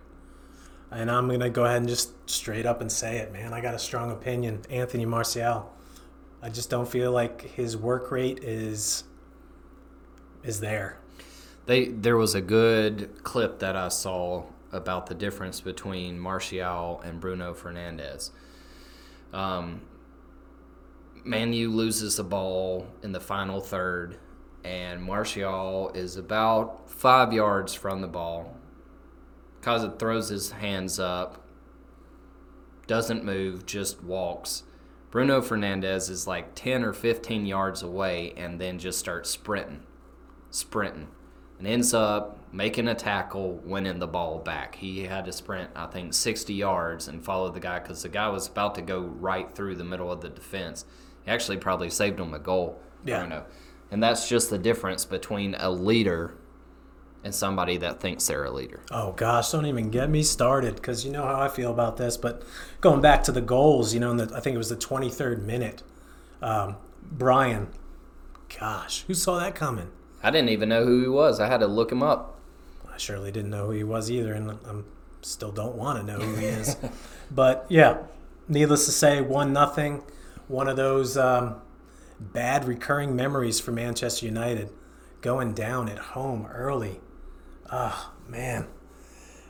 And I'm going to go ahead and just straight up and say it, man. I got a strong opinion. Anthony Martial. I just don't feel like his work rate is is there. They there was a good clip that I saw about the difference between Martial and Bruno Fernandes. Um, Manu loses the ball in the final third, and Martial is about five yards from the ball. Kaza throws his hands up, doesn't move, just walks. Bruno Fernandes is like 10 or 15 yards away and then just starts sprinting, sprinting, and ends up making a tackle, winning the ball back. He had to sprint, I think, 60 yards and follow the guy because the guy was about to go right through the middle of the defense. He actually probably saved him a goal, Yeah. Bruno. And that's just the difference between a leader and somebody that thinks they're a leader. Oh gosh, don't even get me started because you know how I feel about this. But going back to the goals, you know, in the, I think it was the 23rd minute. Um, Bryan, gosh, who saw that coming? I didn't even know who he was. I had to look him up. Surely didn't know who he was either, and I'm still don't want to know who he is. *laughs* but yeah, needless to say, one nothing. One of those um, bad recurring memories for Manchester United, going down at home early. Ah, man.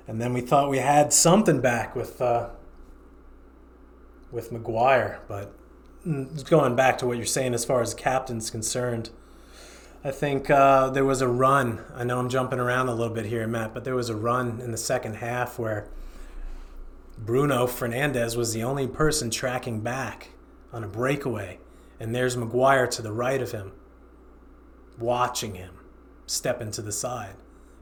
And then we thought we had something back with uh, with Maguire, but mm, going back to what you're saying as far as the captain's concerned. I think uh, there was a run. I know I'm jumping around a little bit here, Matt, but there was a run in the second half where Bruno Fernandes was the only person tracking back on a breakaway, and there's Maguire to the right of him, watching him step into the side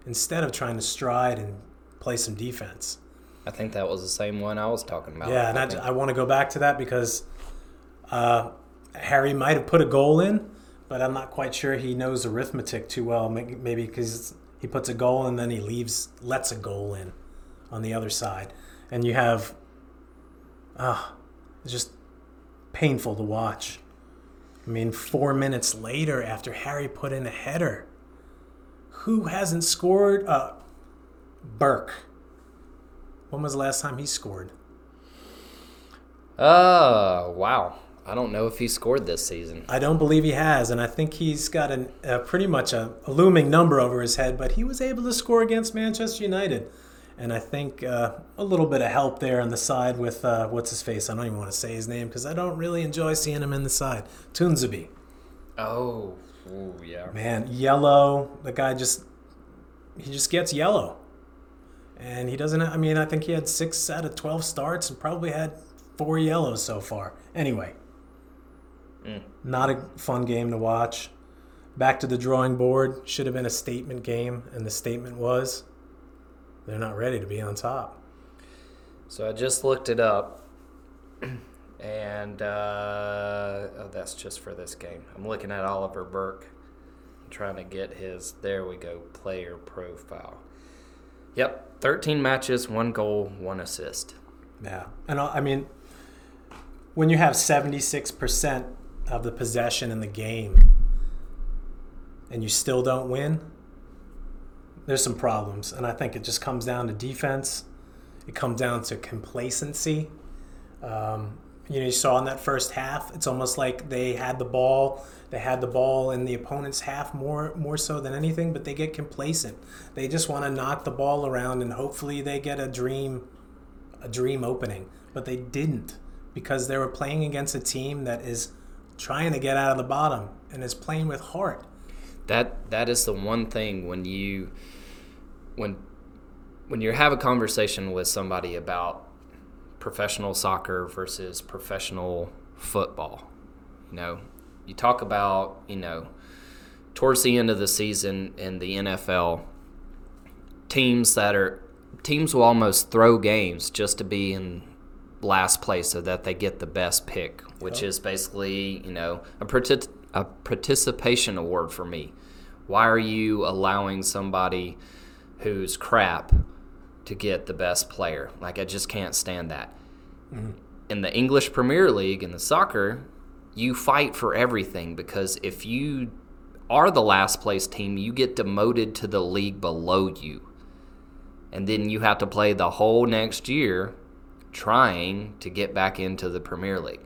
instead of trying to stride and play some defense. I think that was the same one I was talking about. Yeah, and I I, I want to go back to that because uh, Harry might have put a goal in, but I'm not quite sure he knows arithmetic too well. Maybe because he puts a goal and then he leaves, lets a goal in on the other side, and you have, ah, it's just painful to watch. I mean, four minutes later, after Harry put in a header, who hasn't scored? Uh, Burke. When was the last time he scored? Oh, wow. I don't know if he scored this season. I don't believe he has, and I think he's got an, uh, pretty much a, a looming number over his head. But he was able to score against Manchester United, and I think uh, a little bit of help there on the side with uh, what's his face. I don't even want to say his name because I don't really enjoy seeing him in the side. Tuanzebe, Oh, ooh, yeah. man, yellow. The guy just he just gets yellow, and he doesn't. I mean, I think he had six out of twelve starts and probably had four yellows so far. Anyway, not a fun game to watch. Back to the drawing board. Should have been a statement game, and the statement was they're not ready to be on top. So I just looked it up, *clears throat* and uh, oh, that's just for this game. I'm looking at Oliver Burke, trying to get his. There we go, player profile. Yep, 13 matches, one goal, one assist. Yeah, and I mean, when you have seventy six percent of the possession in the game, and you still don't win, there's some problems, and I think it just comes down to defense. It comes down to complacency. Um, you know, you saw in that first half, it's almost like they had the ball. They had the ball in the opponent's half more more so than anything, but they get complacent. They just want to knock the ball around, and hopefully they get a dream a dream opening, but they didn't because they were playing against a team that is trying to get out of the bottom and is playing with heart. That that is the one thing when you when when you have a conversation with somebody about professional soccer versus professional football, you know, you talk about, you know, towards the end of the season in the NFL, teams that are teams will almost throw games just to be in last place so that they get the best pick, which is basically, you know, a, partic- a participation award for me. Why are you allowing somebody who's crap to get the best player? Like, I just can't stand that. Mm-hmm. In the English Premier League, in the soccer, you fight for everything because if you are the last place team, you get demoted to the league below you. And then you have to play the whole next year trying to get back into the Premier League.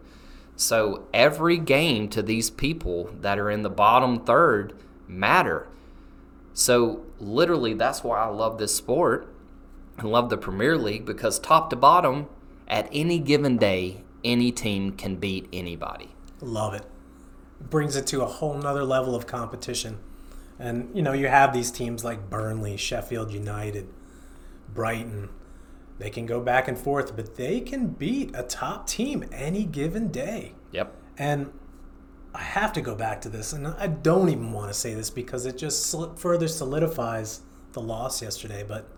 So every game to these people that are in the bottom third matter. So literally that's why I love this sport and love the Premier League because top to bottom at any given day any team can beat anybody. Love it. Brings it to a whole nother level of competition. And, you know, you have these teams like Burnley, Sheffield United, Brighton. They can go back and forth, but they can beat a top team any given day. Yep. And I have to go back to this, and I don't even want to say this because it just further solidifies the loss yesterday. But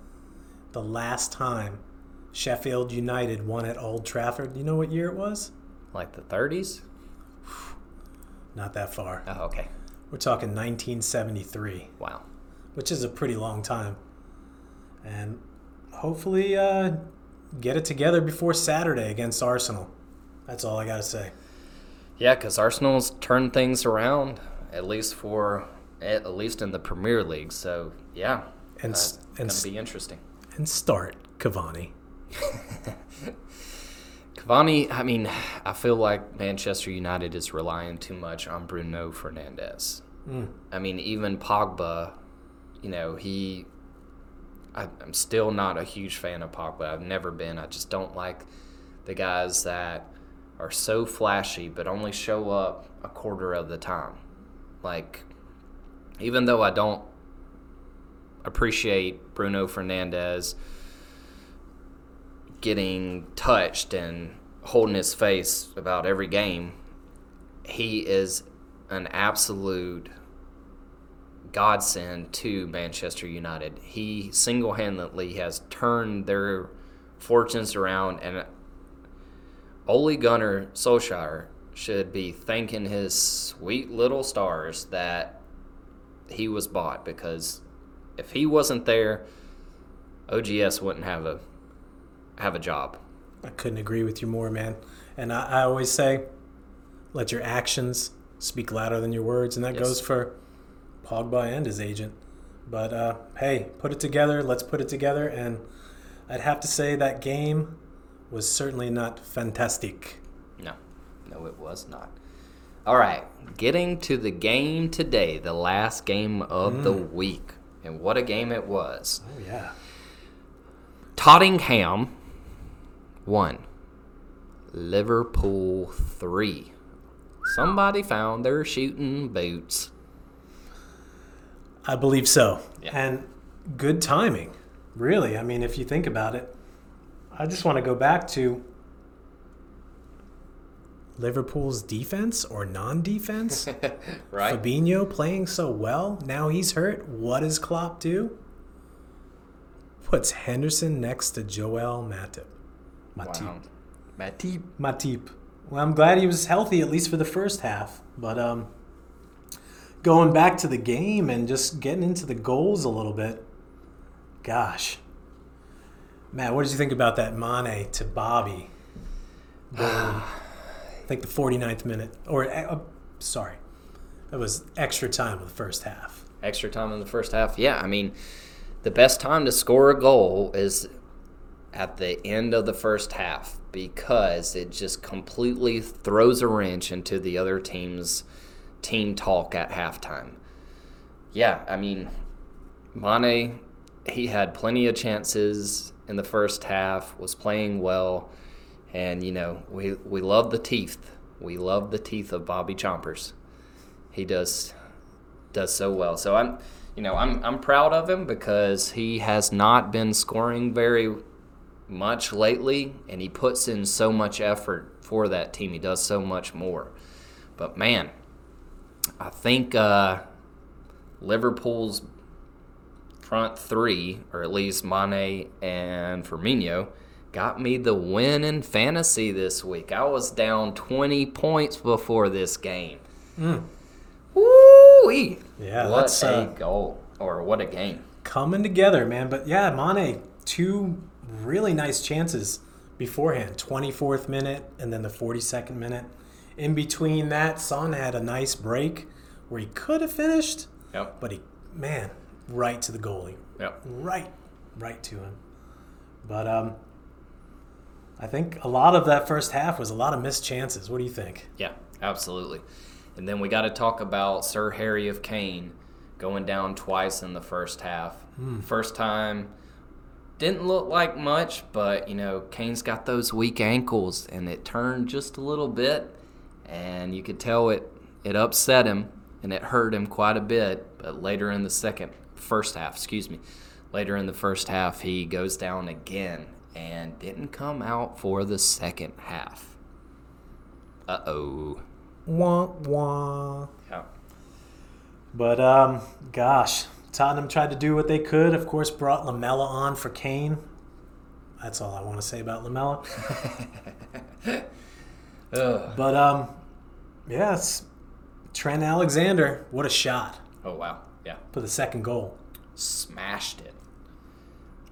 the last time Sheffield United won at Old Trafford, you know what year it was? Like the 30s? *sighs* Not that far. Oh, okay. We're talking 1973, Wow. which is a pretty long time. And hopefully, uh, get it together before Saturday against Arsenal. That's all I got to say. Yeah, because Arsenal's turned things around, at least for at least in the Premier League. So yeah, And uh, it's and gonna be interesting. And start Cavani. *laughs* Cavani, I mean, I feel like Manchester United is relying too much on Bruno Fernandes. I mean, even Pogba, you know, he. I, I'm still not a huge fan of Pogba. I've never been. I just don't like the guys that are so flashy but only show up a quarter of the time. Like, even though I don't appreciate Bruno Fernandes getting touched and holding his face about every game, he is an absolute godsend to Manchester United. He single handedly has turned their fortunes around, and Ole Gunnar Solskjaer should be thanking his sweet little stars that he was bought because if he wasn't there, OGS wouldn't have a have a job. I couldn't agree with you more, man. And I, I always say, let your actions speak louder than your words, and that Yes. goes for Pogba and his agent. But uh, hey, put it together. Let's put it together. And I'd have to say that game was certainly not fantastic. No, no, it was not. All right, getting to the game today, the last game of the week, and what a game it was. Oh yeah. Tottenham one, Liverpool three. Somebody found their shooting boots. I believe so. Yeah. And good timing, really. I mean, if you think about it, I just want to go back to Liverpool's defense or non defense. *laughs* Right? Fabinho playing so well. Now he's hurt. What does Klopp do? Puts Henderson next to Joel Matip. Matip. Wow. Matip. Matip. Well, I'm glad he was healthy at least for the first half. But um, going back to the game and just getting into the goals a little bit. Gosh, Matt, what did you think about that Mane to Bobby? Goal, *sighs* I think the 49th minute, or uh, sorry, that was extra time of the first half. extra time in the first half. Yeah, I mean, the best time to score a goal is at the end of the first half because it just completely throws a wrench into the other team's team talk at halftime. Yeah, I mean, Mane, he had plenty of chances in the first half, was playing well, and you know, we we love the teeth. We love the teeth of Bobby Chompers. He does does so well. So I'm, you know, I'm I'm proud of him because he has not been scoring very much lately, and he puts in so much effort for that team. He does so much more. But man, I think uh, Liverpool's front three, or at least Mane and Firmino, got me the win in fantasy this week. I was down 20 points before this game. Woo! Yeah, what that's, a uh, goal or what a game. Coming together, man. But yeah, Mane, two really nice chances beforehand 24th minute and then the 42nd minute. In between that, Son had a nice break where he could have finished, Yep. but he, man, right to the goalie. Yep. right, right to him. But um, I think a lot of that first half was a lot of missed chances. What do you think? Yeah, absolutely. And then we got to talk about Sir Harry of Kane going down twice in the first half. First time didn't look like much, but you know, Kane's got those weak ankles and it turned just a little bit and you could tell it it upset him and it hurt him quite a bit, but later in the second first half, excuse me, later in the first half he goes down again and didn't come out for the second half. Uh-oh. Wah wah. Yeah. But um, gosh, Tottenham tried to do what they could. Of course, brought Lamela on for Kane. That's all I want to say about Lamela. *laughs* Ugh. But um, yes, Trent Alexander, what a shot Oh wow. Yeah. for the second goal. Smashed it.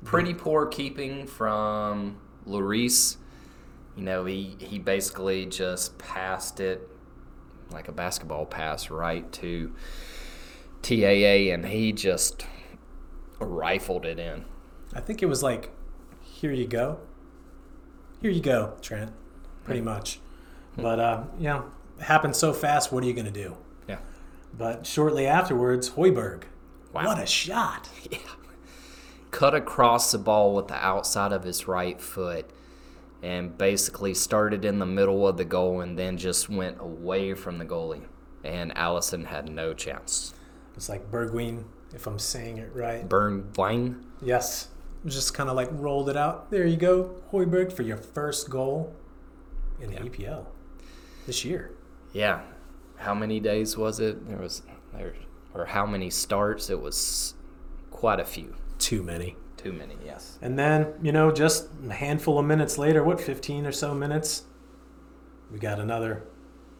Pretty poor keeping from Lloris. You know, he, he basically just passed it like a basketball pass right to TAA and he just rifled it in. I think it was like, here you go, here you go, Trent, pretty much. *laughs* But uh, you know, it happened so fast. What are you going to do? Yeah. But shortly afterwards, Højbjerg. Wow. What a shot! *laughs* Yeah. Cut across the ball with the outside of his right foot and basically started in the middle of the goal and then just went away from the goalie. And Alisson had no chance. It's like Bergwijn, if I'm saying it right. Blang. Yes. Just kind of like rolled it out. There you go, Højbjerg, for your first goal in the EPL this year. Yeah. How many days was it? There was there or how many starts? It was quite a few. Too many. Too many, yes. And then, you know, just a handful of minutes later, what, 15 or so minutes, we got another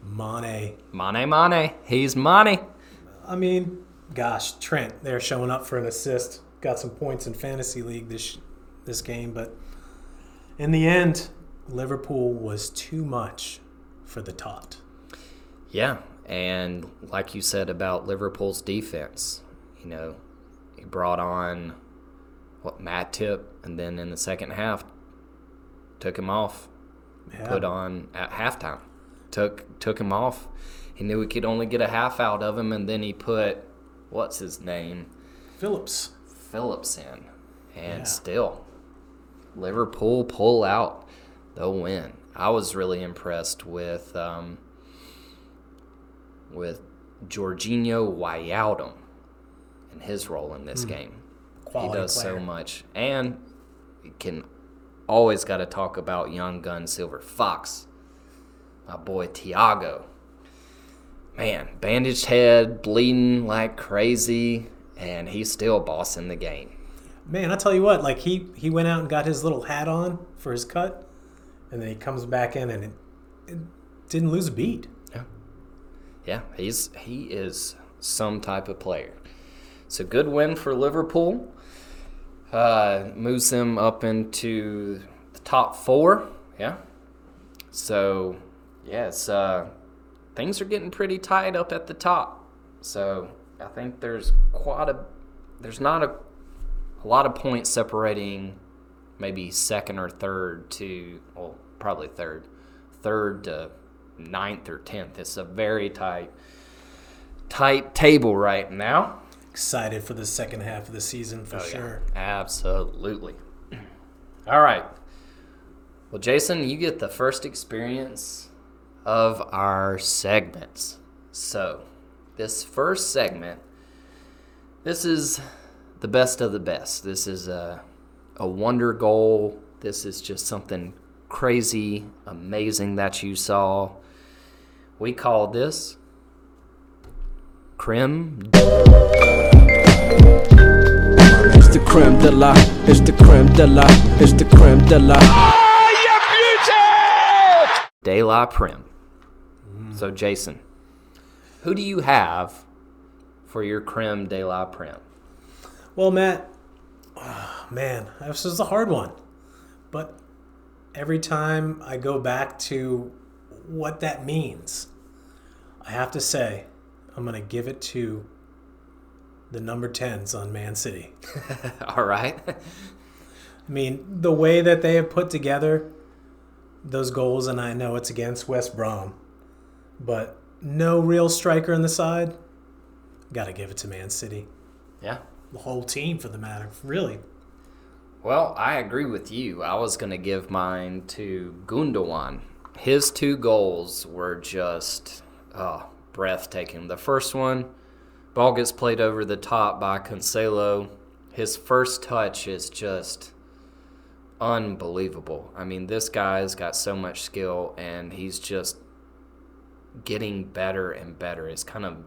Mane. Mane Mane. He's Mane. I mean, gosh, Trent, they're showing up for an assist. Got some points in fantasy league this this game, but in the end, Liverpool was too much for the tot. Yeah, and like you said about Liverpool's defense, you know, he brought on what Matip, and then in the second half, took him off, Yeah. put on at halftime, took took him off. He knew he could only get a half out of him, and then he put what's his name Phillips. Phillips in, and Yeah. still Liverpool pull out the win. I was really impressed with um, with Georginio Wijnaldum and his role in this game. Hmm. Quality he does player. so much, and you can always got to talk about young gun Silver Fox, my boy Thiago. Man, bandaged head, bleeding like crazy, and he's still bossing the game. Man, I tell you what, like he he went out and got his little hat on for his cut, and then he comes back in and it, it didn't lose a beat. Yeah, yeah, he's he is some type of player. So good win for Liverpool. Uh, moves them up into the top four. Yeah. So yes, uh, things are getting pretty tight up at the top. So I think there's quite a there's not a a lot of points separating maybe second or third to well probably third third to ninth or tenth. It's a very tight tight table right now. Excited for the second half of the season for Oh, yeah. sure. absolutely. All right. Well jason you get the first experience of our segments. So this first segment this is the best of the best. This is a, a wonder goal this is just something crazy amazing that you saw we call this creme creme de la, it's the creme de la, it's the creme de la. De La Prim. So, Jason, who do you have for your creme de la prim? Well, Matt, ah, *sighs* man, this is a hard one. But every time I go back to what that means, I have to say, I'm going to give it to the number 10s on Man City. *laughs* All right. I mean, the way that they have put together those goals, and I know it's against West Brom, but no real striker on the side. Got to give it to Man City. yeah. The whole team, for the matter, really. Well, I agree with you. I was going to give mine to Gundogan. His two goals were just oh, breathtaking. The first one, ball gets played over the top by Cancelo. His first touch is just unbelievable. I mean, this guy's got so much skill and he's just getting better and better. It's kind of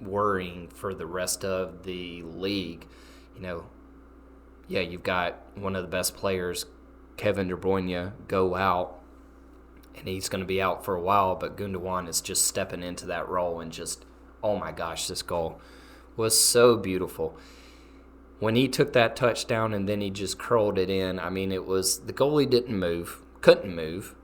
worrying for the rest of the league. You know, yeah, you've got one of the best players, Kevin De Bruyne, go out, and he's going to be out for a while. But Gundogan is just stepping into that role and just, oh my gosh, this goal was so beautiful. When he took that touchdown and then he just curled it in, I mean, it was the goalie didn't move, couldn't move,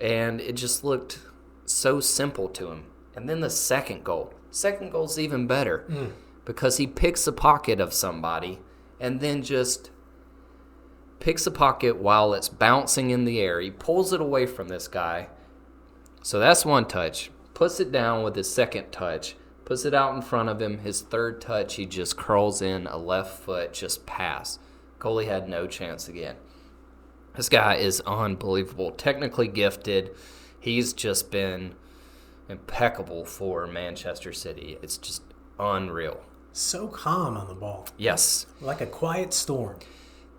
and it just looked so simple to him. And then the second goal, second goal's even better hmm. because he picks a pocket of somebody and then just picks a pocket while it's bouncing in the air. He pulls it away from this guy. So that's one touch. Puts it down with his second touch. Puts it out in front of him. His third touch, he just curls in a left foot, just pass. Goalie had no chance again. This guy is unbelievable. Technically gifted. He's just been impeccable for Manchester City. It's just unreal. So calm on the ball, Yes. like a quiet storm.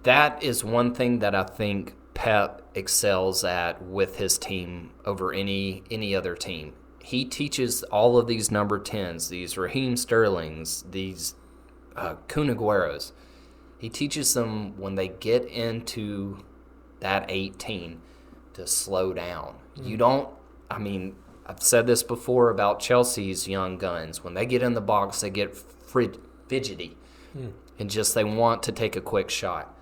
That is one thing that I think Pep excels at with his team over any any other team. He teaches all of these number 10s, these Raheem Sterlings, these uh, Kun Agueros. He teaches them when they get into that 18 to slow down. You don't, I mean, I've said this before about Chelsea's young guns. When they get in the box, they get frid- fidgety hmm. and just they want to take a quick shot.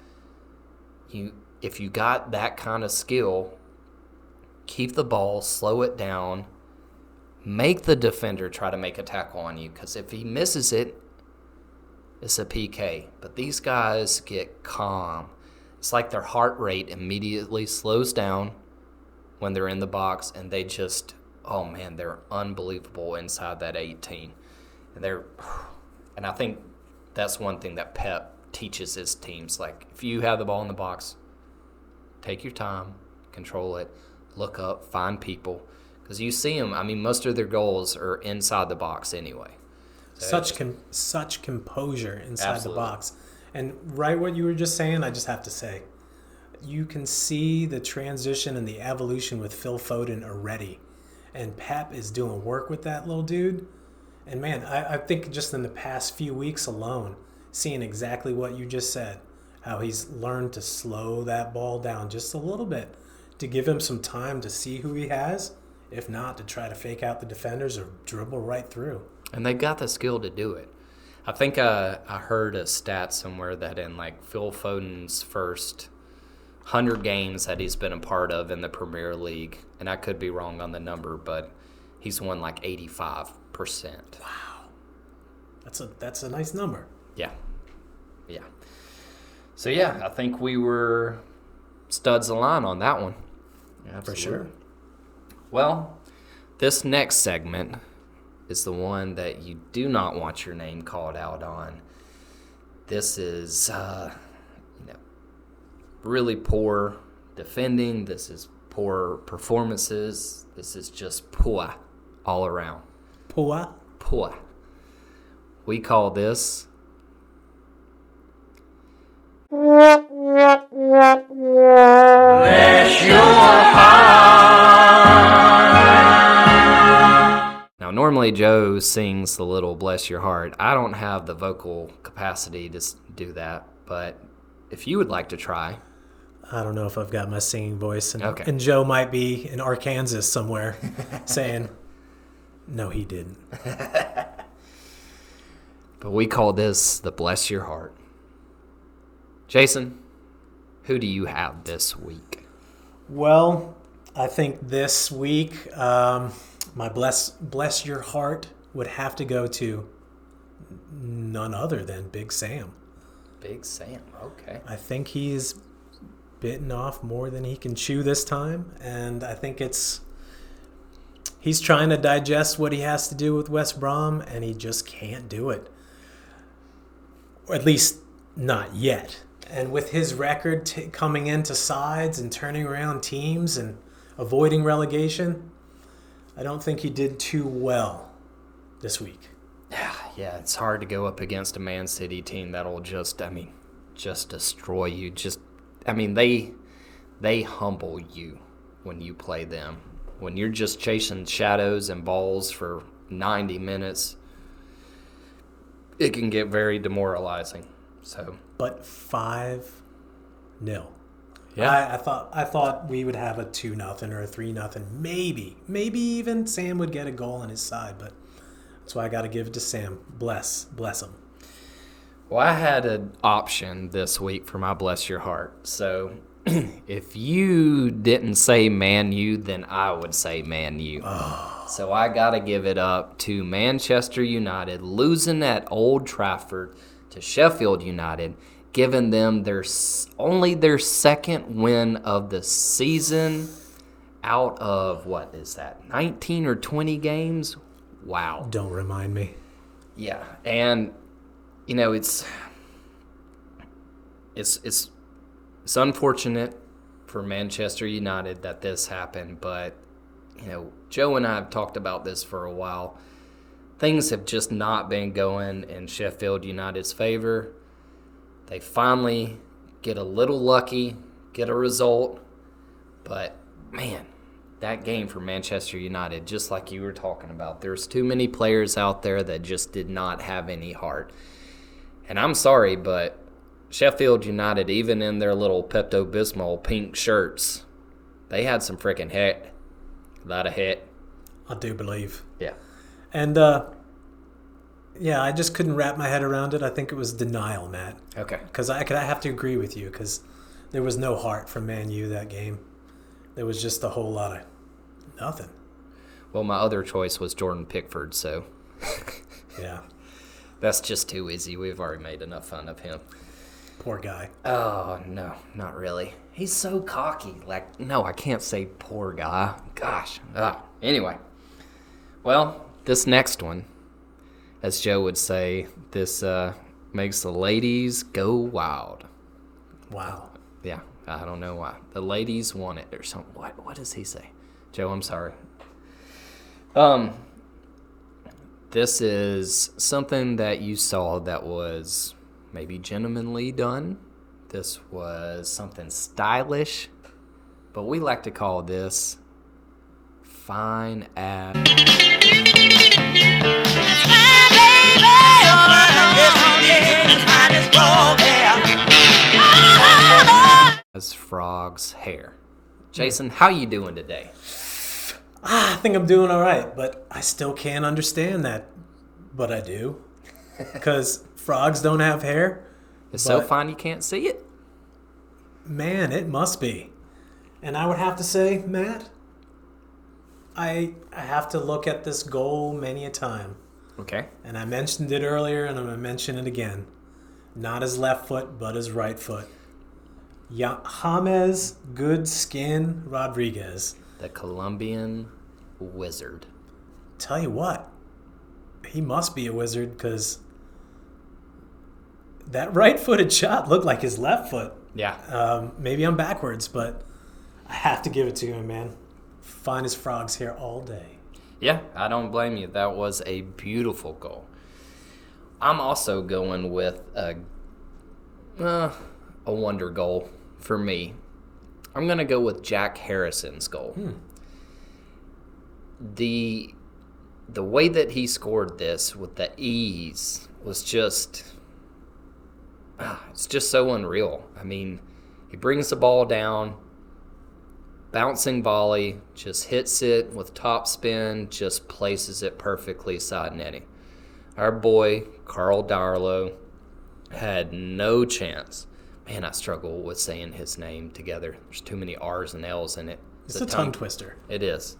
You, if you got that kind of skill, keep the ball, slow it down, make the defender try to make a tackle on you because if he misses it, it's a PK. But these guys get calm. It's like their heart rate immediately slows down when they're in the box and they just, oh man, they're unbelievable inside that 18. And they're, and I think that's one thing that Pep teaches his teams. Like, if you have the ball in the box, take your time, control it, look up, find people. Because you see them, I mean, most of their goals are inside the box anyway. So Such com- such composure inside Absolutely. the box. And right what you were just saying, I just have to say, you can see the transition and the evolution with Phil Foden already. And Pep is doing work with that little dude. And man, I, I think just in the past few weeks alone, seeing exactly what you just said, how he's learned to slow that ball down just a little bit to give him some time to see who he has, if not to try to fake out the defenders or dribble right through. and they've got the skill to do it. I think uh, I heard a stat somewhere that in like Phil Foden's first hundred games that he's been a part of in the Premier League, and I could be wrong on the number, but he's won like eighty-five percent. Wow. That's a that's a nice number. Yeah, yeah. So yeah, I think we were studs of line on that one. Yeah, For sure. Well, this next segment is the one that you do not want your name called out on. This is, uh, really poor defending. This is poor performances. This is just poor all around. Pua. Poor. We call this Now, normally Joe sings the little bless your heart. I don't have the vocal capacity to do that, but but if you would like to try, I don't know if I've got my singing voice, and, Okay. and Joe might be in Arkansas somewhere *laughs* saying, "No, he didn't." *laughs* but we call this the Bless Your Heart. Jason, who do you have this week? Well, I think this week, um, my bless bless your heart would have to go to none other than Big Sam. Big Sam. Okay. I think he's bitten off more than he can chew this time, and I think it's he's trying to digest what he has to do with West Brom, and he just can't do it, or at least not yet. And with his record t- coming into sides and turning around teams and avoiding relegation, I don't think he did too well this week. *sighs* Yeah, it's hard to go up against a Man City team that'll just, I mean, just destroy you. Just, I mean, they they humble you when you play them. When you're just chasing shadows and balls for 90 minutes, it can get very demoralizing. So, But five nil. Yeah. I, I thought I thought we would have a two nothing or a three nothing, maybe, maybe even Sam would get a goal on his side. But that's why I got to give it to Sam. Bless, bless him. Well, I had an option this week for my bless your heart. So, *clears throat* if you didn't say Man U, then I would say Man U. Oh. So I got to give it up to Manchester United losing at Old Trafford to Sheffield United, giving them their only their second win of the season out of what is that? 19 or 20 games? Wow. Don't remind me. Yeah, and you know it's it's it's it's unfortunate for Manchester United that this happened, but you know Joe and I have talked about this for a while. Things have just not been going in Sheffield United's favor. They finally get a little lucky, get a result, but man, that game for Manchester United, just like you were talking about, there's too many players out there that just did not have any heart. And I'm sorry, but Sheffield United, even in their little Pepto Bismol pink shirts, they had some freaking hit. A lot of hit. I do believe. Yeah. And uh, yeah, I just couldn't wrap my head around it. I think it was denial, Matt. Okay. Because I could I have to agree with you because there was no heart from Man U that game. There was just a whole lot of nothing. Well, my other choice was Jordan Pickford, so Yeah, that's just too easy. We've already made enough fun of him. poor guy. Oh, no, not really. He's so cocky. Like, no, I can't say poor guy. Gosh. Ah. Anyway. Well, this next one, as Joe would say, this uh, makes the ladies go wild. Wow. Yeah, I don't know why. The ladies want it or something. What, what does he say? Joe, I'm sorry. Um, this is something that you saw that was maybe gentlemanly done. This was something stylish, but we like to call this fine ass. As frog's hair. Jason, how you doing today? Ah, I think I'm doing all right, but I still can't understand that. But I do. *laughs* Because frogs don't have hair. It's so fine you can't see it. Man, it must be. And I would have to say, Matt, I I have to look at this goal many a time. Okay. And I mentioned it earlier and I'm going to mention it again. Not his left foot, but his right foot. Ya- James Good Skin Rodriguez. The Colombian wizard. Tell you what, he must be a wizard because that *laughs* right footed shot looked like his left foot. Yeah. Um, maybe I'm backwards, but I have to give it to him, man. Finest frogs here all day. Yeah, I don't blame you. That was a beautiful goal. I'm also going with a uh, a wonder goal for me. I'm gonna go with Jack Harrison's goal. The the way that he scored this with the ease was just ah, it's just so unreal. I mean, he brings the ball down, bouncing volley, just hits it with top spin, just places it perfectly side netting. Our boy Karl Darlow had no chance. Man, I struggle with saying his name together. There's too many R's and L's in it. It's a tongue twister. It is.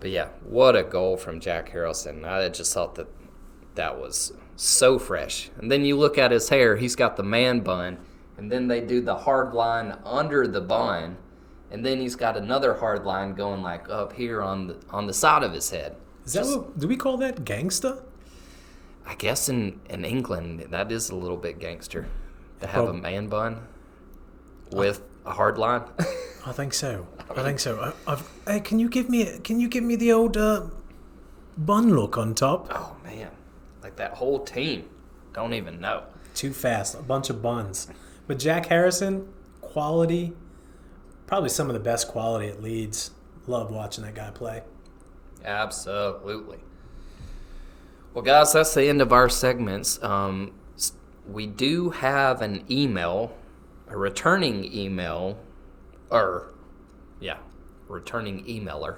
But yeah, what a goal from Jack Harrelson. I just thought that that was so fresh. And then you look at his hair, he's got the man bun, and then they do the hard line under the bun, and then he's got another hard line going like up here on the on the side of his head. Is that Just- what, do we call that gangsta? I guess in, in England that is a little bit gangster to have a man bun with a hard line. I think so. I think so. I, I've, hey, can you give me can you give me the old uh, bun look on top? oh man, like that whole team don't even know. Too fast, a bunch of buns. But Jack Harrison, quality, probably some of the best quality at Leeds. Love watching that guy play. Absolutely. Well, guys, that's the end of our segments. Um, we do have an email, a returning email, or yeah, returning emailer.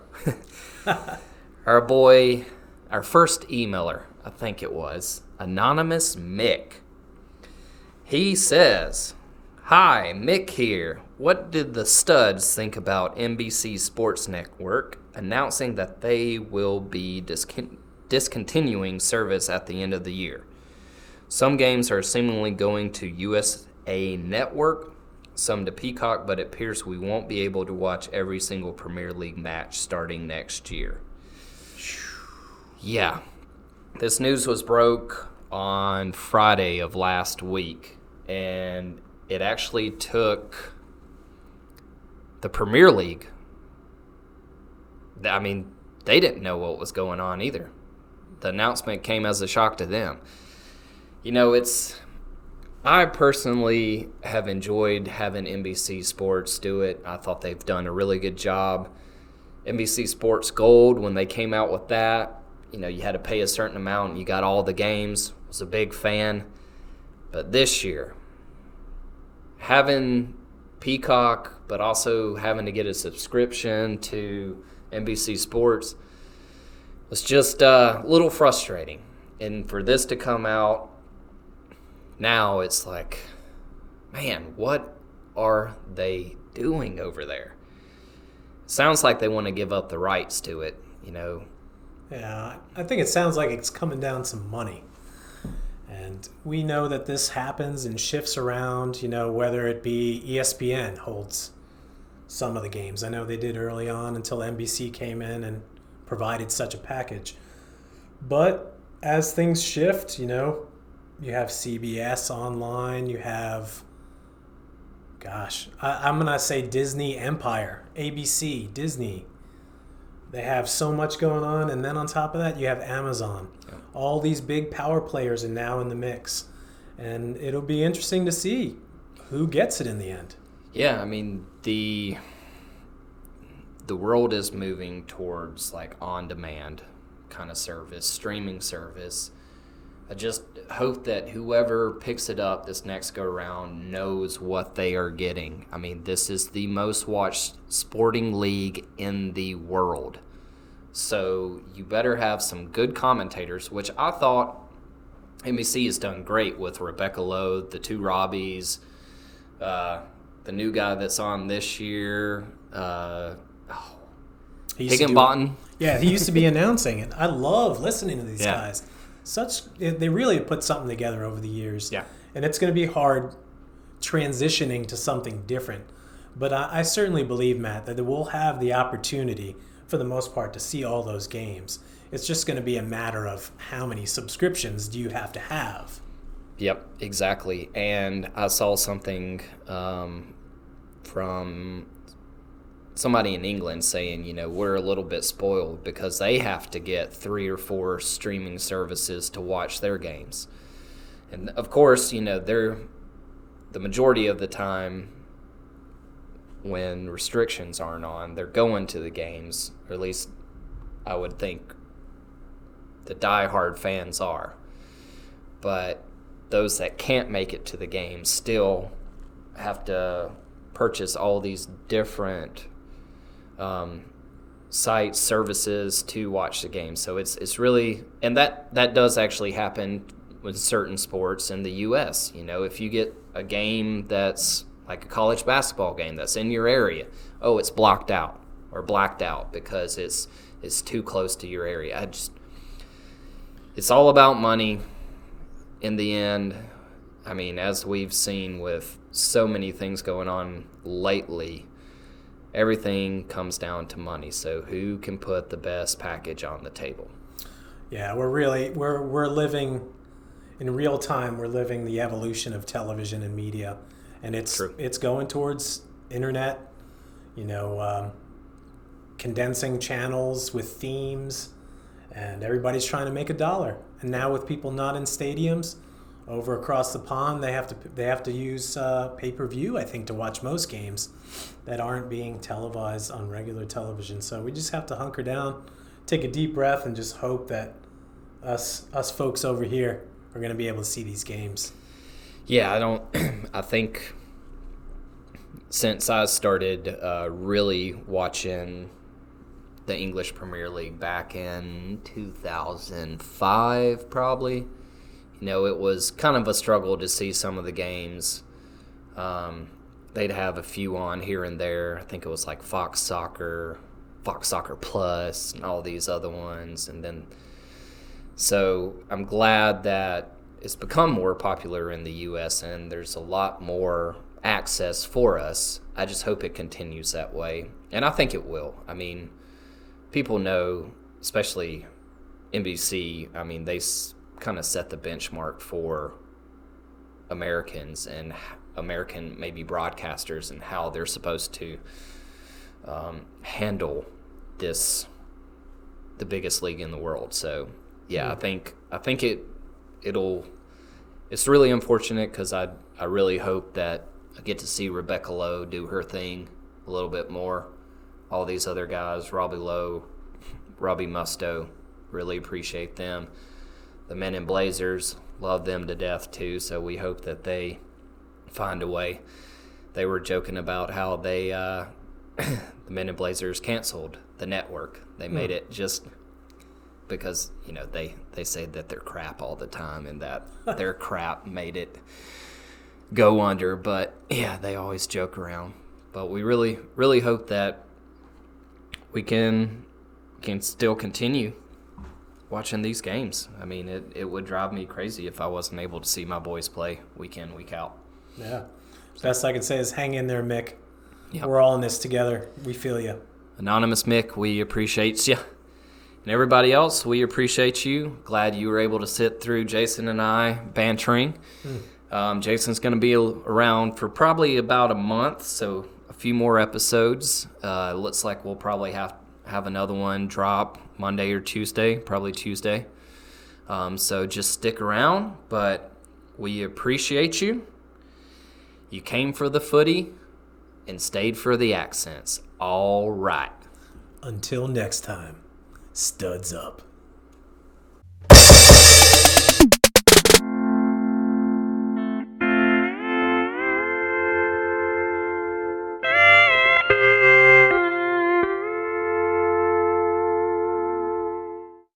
*laughs* our boy, our first emailer, I think it was anonymous Mick. He says, "Hi, Mick here. What did the studs think about NBC Sports Network announcing that they will be discon- discontinuing service at the end of the year? Some games are seemingly going to USA Network, some to Peacock, but it appears we won't be able to watch every single Premier League match starting next year." Yeah. This news was broke on Friday of last week, and it actually took the Premier League. I mean, they didn't know what was going on either. The announcement came as a shock to them. You know, it's. I personally have enjoyed having NBC Sports do it. I thought they've done a really good job. NBC Sports Gold, when they came out with that, you know, you had to pay a certain amount and you got all the games. Was a big fan. But this year, having Peacock, but also having to get a subscription to NBC Sports was just uh, a little frustrating. And for this to come out now, it's like, man, what are they doing over there? Sounds like they want to give up the rights to it, you know. Yeah, I think it sounds like it's coming down some money. And we know that this happens and shifts around, you know, whether it be ESPN holds some of the games. I know they did early on until NBC came in and provided such a package. But as things shift, you know, you have CBS online, you have, gosh, I, I'm going to say Disney Empire, ABC, Disney. They have so much going on. And then on top of that, you have Amazon. All these big power players are now in the mix. And it'll be interesting to see who gets it in the end. Yeah, I mean the the world is moving towards like on demand kind of service, streaming service. I just hope that whoever picks it up this next go around knows what they are getting. I mean, this is the most watched sporting league in the world. So you better have some good commentators, which I thought NBC has done great with Rebecca Lowe, the two Robbies, uh, the new guy that's on this year, uh, used Higginbotham. Yeah, he used to be announcing it. I love listening to these Yeah. guys. Such they really put something together over the years. Yeah. and it's going to be hard transitioning to something different. But I, I certainly believe, Matt, that we'll have the opportunity, for the most part, to see all those games. It's just going to be a matter of how many subscriptions do you have to have. Yep, exactly. And I saw something um, from somebody in England saying, you know, we're a little bit spoiled because they have to get three or four streaming services to watch their games. And of course, you know, they're the majority of the time when restrictions aren't on, they're going to the games, or at least I would think the diehard fans are. But those that can't make it to the game still have to purchase all these different um, sites services to watch the game. So it's it's really and that that does actually happen with certain sports in the U.S. You know, if you get a game that's like a college basketball game that's in your area, oh, it's blocked out or blacked out because it's it's too close to your area. I just it's all about money in the end. I mean, as we've seen with so many things going on lately, everything comes down to money. So who can put the best package on the table? Yeah, we're really we're we're living in real time. We're living the evolution of television and media, and it's True. it's going towards internet. You know, um, condensing channels with themes, and everybody's trying to make a dollar. And now with people not in stadiums, over across the pond, they have to they have to use uh, pay per view. I think to watch most games that aren't being televised on regular television. So we just have to hunker down, take a deep breath, and just hope that us us folks over here are going to be able to see these games. Yeah, I don't. *clears throat* I think since I started uh, really watching the English Premier League back in 2005, probably, you know, it was kind of a struggle to see some of the games. Um, they'd have a few on here and there. I think it was like Fox Soccer, Fox Soccer Plus, and all these other ones. And then, so I'm glad that it's become more popular in the US and there's a lot more access for us. I just hope it continues that way. And I think it will. I mean, people know, especially NBC, I mean, they kind of set the benchmark for Americans and American maybe broadcasters and how they're supposed to um, handle this the biggest league in the world. So yeah, I think I think it it'll it's really unfortunate because I I really hope that I get to see Rebecca Lowe do her thing a little bit more. All these other guys, Robbie Lowe, Robbie Mustoe, really appreciate them. The men in Blazers love them to death too. So we hope that they find a way. They were joking about how they uh, *clears throat* the men in Blazers canceled the network. They made it just because you know they they say that they're crap all the time and that *laughs* their crap made it go under but yeah they always joke around but we really really hope that we can can still continue watching these games i mean it, it would drive me crazy if i wasn't able to see my boys play week in week out Yeah, best I can say is hang in there, Mick. Yep. We're all in this together. We feel you. Anonymous Mick, we appreciate you. And everybody else, we appreciate you. Glad you were able to sit through Jason and I bantering. Um, Jason's going to be around for probably about a month, so a few more episodes. Uh, looks like we'll probably have have another one drop Monday or Tuesday, probably Tuesday. Um, so just stick around, but we appreciate you. You came for the footy and stayed for the accents. All right. Until next time, studs up.